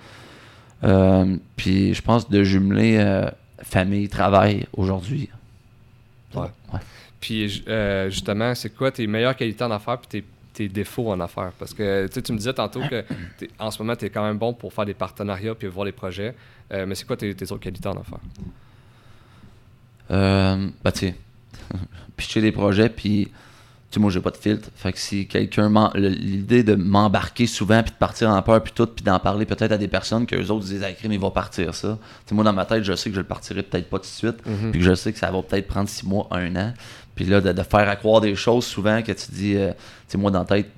euh, puis je pense de jumeler euh, famille, travail aujourd'hui. Ouais. Ouais. Puis euh, justement, c'est quoi tes meilleures qualités en affaires puis tes, tes défauts en affaires? Parce que tu me disais tantôt que en ce moment, tu es quand même bon pour faire des partenariats puis voir les projets. Mais c'est quoi tes, tes autres qualités en affaires? Euh, bah, tu sais, pitcher des projets, puis, tu sais, moi, j'ai pas de filtre. Fait que si quelqu'un, l'idée de m'embarquer souvent, puis de partir en peur, puis tout, puis d'en parler peut-être à des personnes que les autres disent, ah, crime, il va partir ça. Tu sais, moi, dans ma tête, je sais que je le partirai peut-être pas tout de suite, Mhm. puis que je sais que ça va peut-être prendre six mois, un an. Puis là, de, de faire accroire des choses souvent que tu dis, euh, tu sais, moi, dans la tête,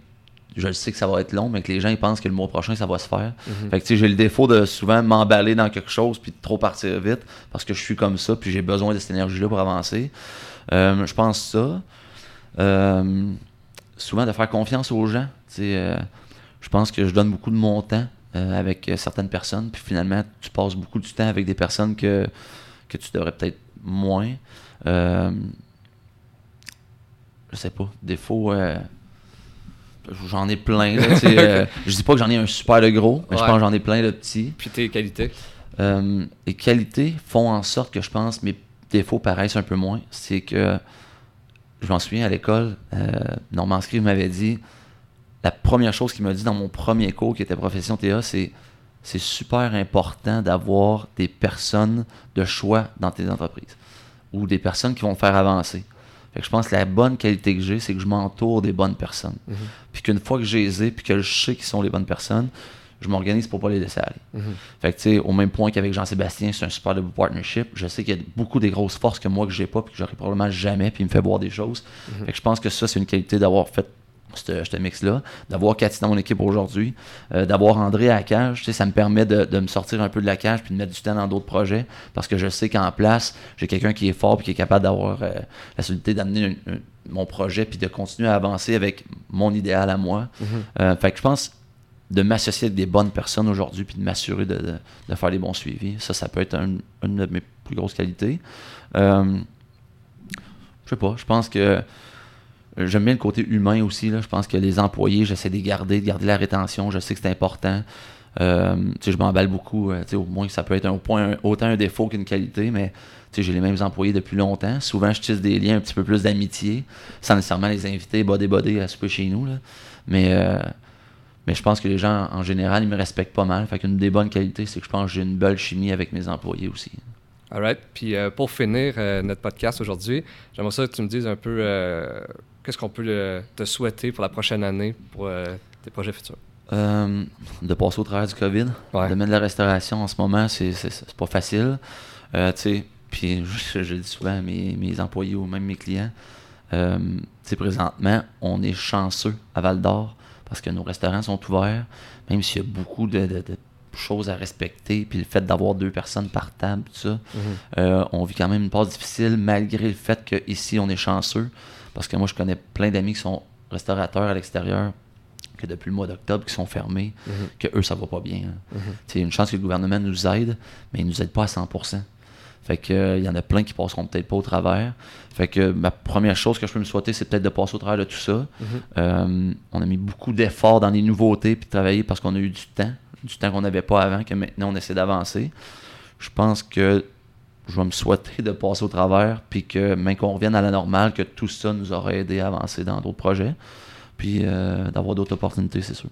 je le sais que ça va être long, mais que les gens ils pensent que le mois prochain, ça va se faire. Mhm. Fait que tu sais, j'ai le défaut de souvent m'emballer dans quelque chose puis de trop partir vite parce que je suis comme ça puis j'ai besoin de cette énergie-là pour avancer. Euh, je pense ça. Euh, souvent de faire confiance aux gens. Tu sais, euh, je pense que je donne beaucoup de mon temps avec certaines personnes puis finalement tu passes beaucoup de temps avec des personnes que, que tu devrais peut-être moins. Je sais pas. Défaut. J'en ai plein. Là, euh, je dis pas que j'en ai un super de gros, mais je pense que j'en ai plein de petits. Puis tes qualités? Euh, les qualités font en sorte que je pense mes défauts paraissent un peu moins. C'est que je m'en souviens à l'école, euh, Normand Scrive m'avait dit la première chose qu'il m'a dit dans mon premier cours qui était profession TA, c'est c'est super important d'avoir des personnes de choix dans tes entreprises ou des personnes qui vont te faire avancer. Fait que je pense que la bonne qualité que j'ai, c'est que je m'entoure des bonnes personnes. Mhm. Puis qu'une fois que je les puis que je sais qui sont les bonnes personnes, je m'organise pour pas les laisser aller. Mhm. Fait que, tu sais, au même point qu'avec Jean-Sébastien, c'est un super de partnership. Je sais qu'il y a beaucoup des grosses forces que moi que j'ai pas, puis que j'aurais probablement jamais, puis il me fait voir des choses. Fait que je pense que ça, c'est une qualité d'avoir fait ce mix-là, d'avoir Cathy dans mon équipe aujourd'hui, euh, d'avoir André à la cage. Tu sais, ça me permet de, de me sortir un peu de la cage puis de mettre du temps dans d'autres projets parce que je sais qu'en place, j'ai quelqu'un qui est fort puis qui est capable d'avoir euh, la solidité d'amener mon projet puis de continuer à avancer avec mon idéal à moi. Mhm. Euh, fait que je pense de m'associer avec des bonnes personnes aujourd'hui puis de m'assurer de, de- de faire les bons suivis. Ça, ça peut être un- une de mes plus grosses qualités. Je sais pas, je pense que j'aime bien le côté humain aussi. Là. Je pense que les employés, j'essaie de les garder, de garder la rétention. Je sais que c'est important. Euh, je m'emballe beaucoup. euh, au moins, ça peut être un, point, autant un défaut qu'une qualité, mais j'ai les mêmes employés depuis longtemps. Souvent, je tisse des liens un petit peu plus d'amitié, sans nécessairement les inviter body body à souper chez nous. Là. Mais, euh, mais je pense que les gens, en général, ils me respectent pas mal. Fait qu'une des bonnes qualités, c'est que je pense que j'ai une belle chimie avec mes employés aussi. Alright. Puis euh, pour finir euh, notre podcast aujourd'hui, j'aimerais ça que tu me dises un peu euh, qu'est-ce qu'on peut euh, te souhaiter pour la prochaine année, pour euh, tes projets futurs? Euh, de passer au travers du COVID. Ouais. Le domaine de la restauration en ce moment, c'est pas facile. Euh, puis je, je le dis souvent à mes, mes employés ou même mes clients, euh, présentement, on est chanceux à Val d'Or parce que nos restaurants sont ouverts, même s'il y a beaucoup de, de- de choses à respecter, puis le fait d'avoir deux personnes par table, tout ça, euh, on vit quand même une passe difficile malgré le fait qu'ici on est chanceux. Parce que moi, je connais plein d'amis qui sont restaurateurs à l'extérieur, que depuis le mois d'octobre, qui sont fermés, que eux, ça va pas bien. hein. C'est une chance que le gouvernement nous aide, mais il nous aide pas à 100%. Fait que euh, il y en a plein qui passeront peut-être pas au travers. Fait que ma première chose que je peux me souhaiter, c'est peut-être de passer au travers de tout ça. Euh, on a mis beaucoup d'efforts dans les nouveautés puis de travailler parce qu'on a eu du temps, du temps qu'on n'avait pas avant, que maintenant on essaie d'avancer. Je pense que je vais me souhaiter de passer au travers, puis que même qu'on revienne à la normale, que tout ça nous aurait aidé à avancer dans d'autres projets, puis euh, d'avoir d'autres opportunités, c'est sûr.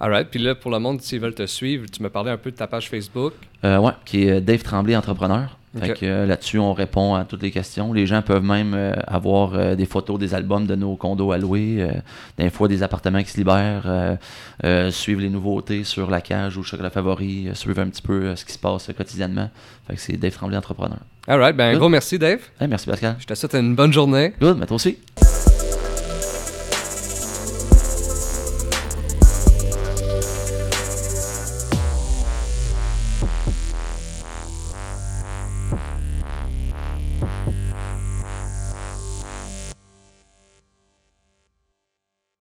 Alright. Puis là, pour le monde, s'ils veulent te suivre, tu me parlais un peu de ta page Facebook. Euh, ouais, qui est Dave Tremblay, entrepreneur. Fait Ok. que euh, là-dessus, on répond à toutes les questions. Les gens peuvent même euh, avoir euh, des photos des albums de nos condos à louer, des fois des appartements qui se libèrent, suivre les nouveautés sur la cage ou le chocolat favori, suivre un petit peu ce qui se passe quotidiennement. Fait que c'est Dave Tremblay, entrepreneur. Alright. Ben, un Good. gros merci, Dave. Hey, merci Pascal. Je te souhaite une bonne journée. Good, mais toi aussi.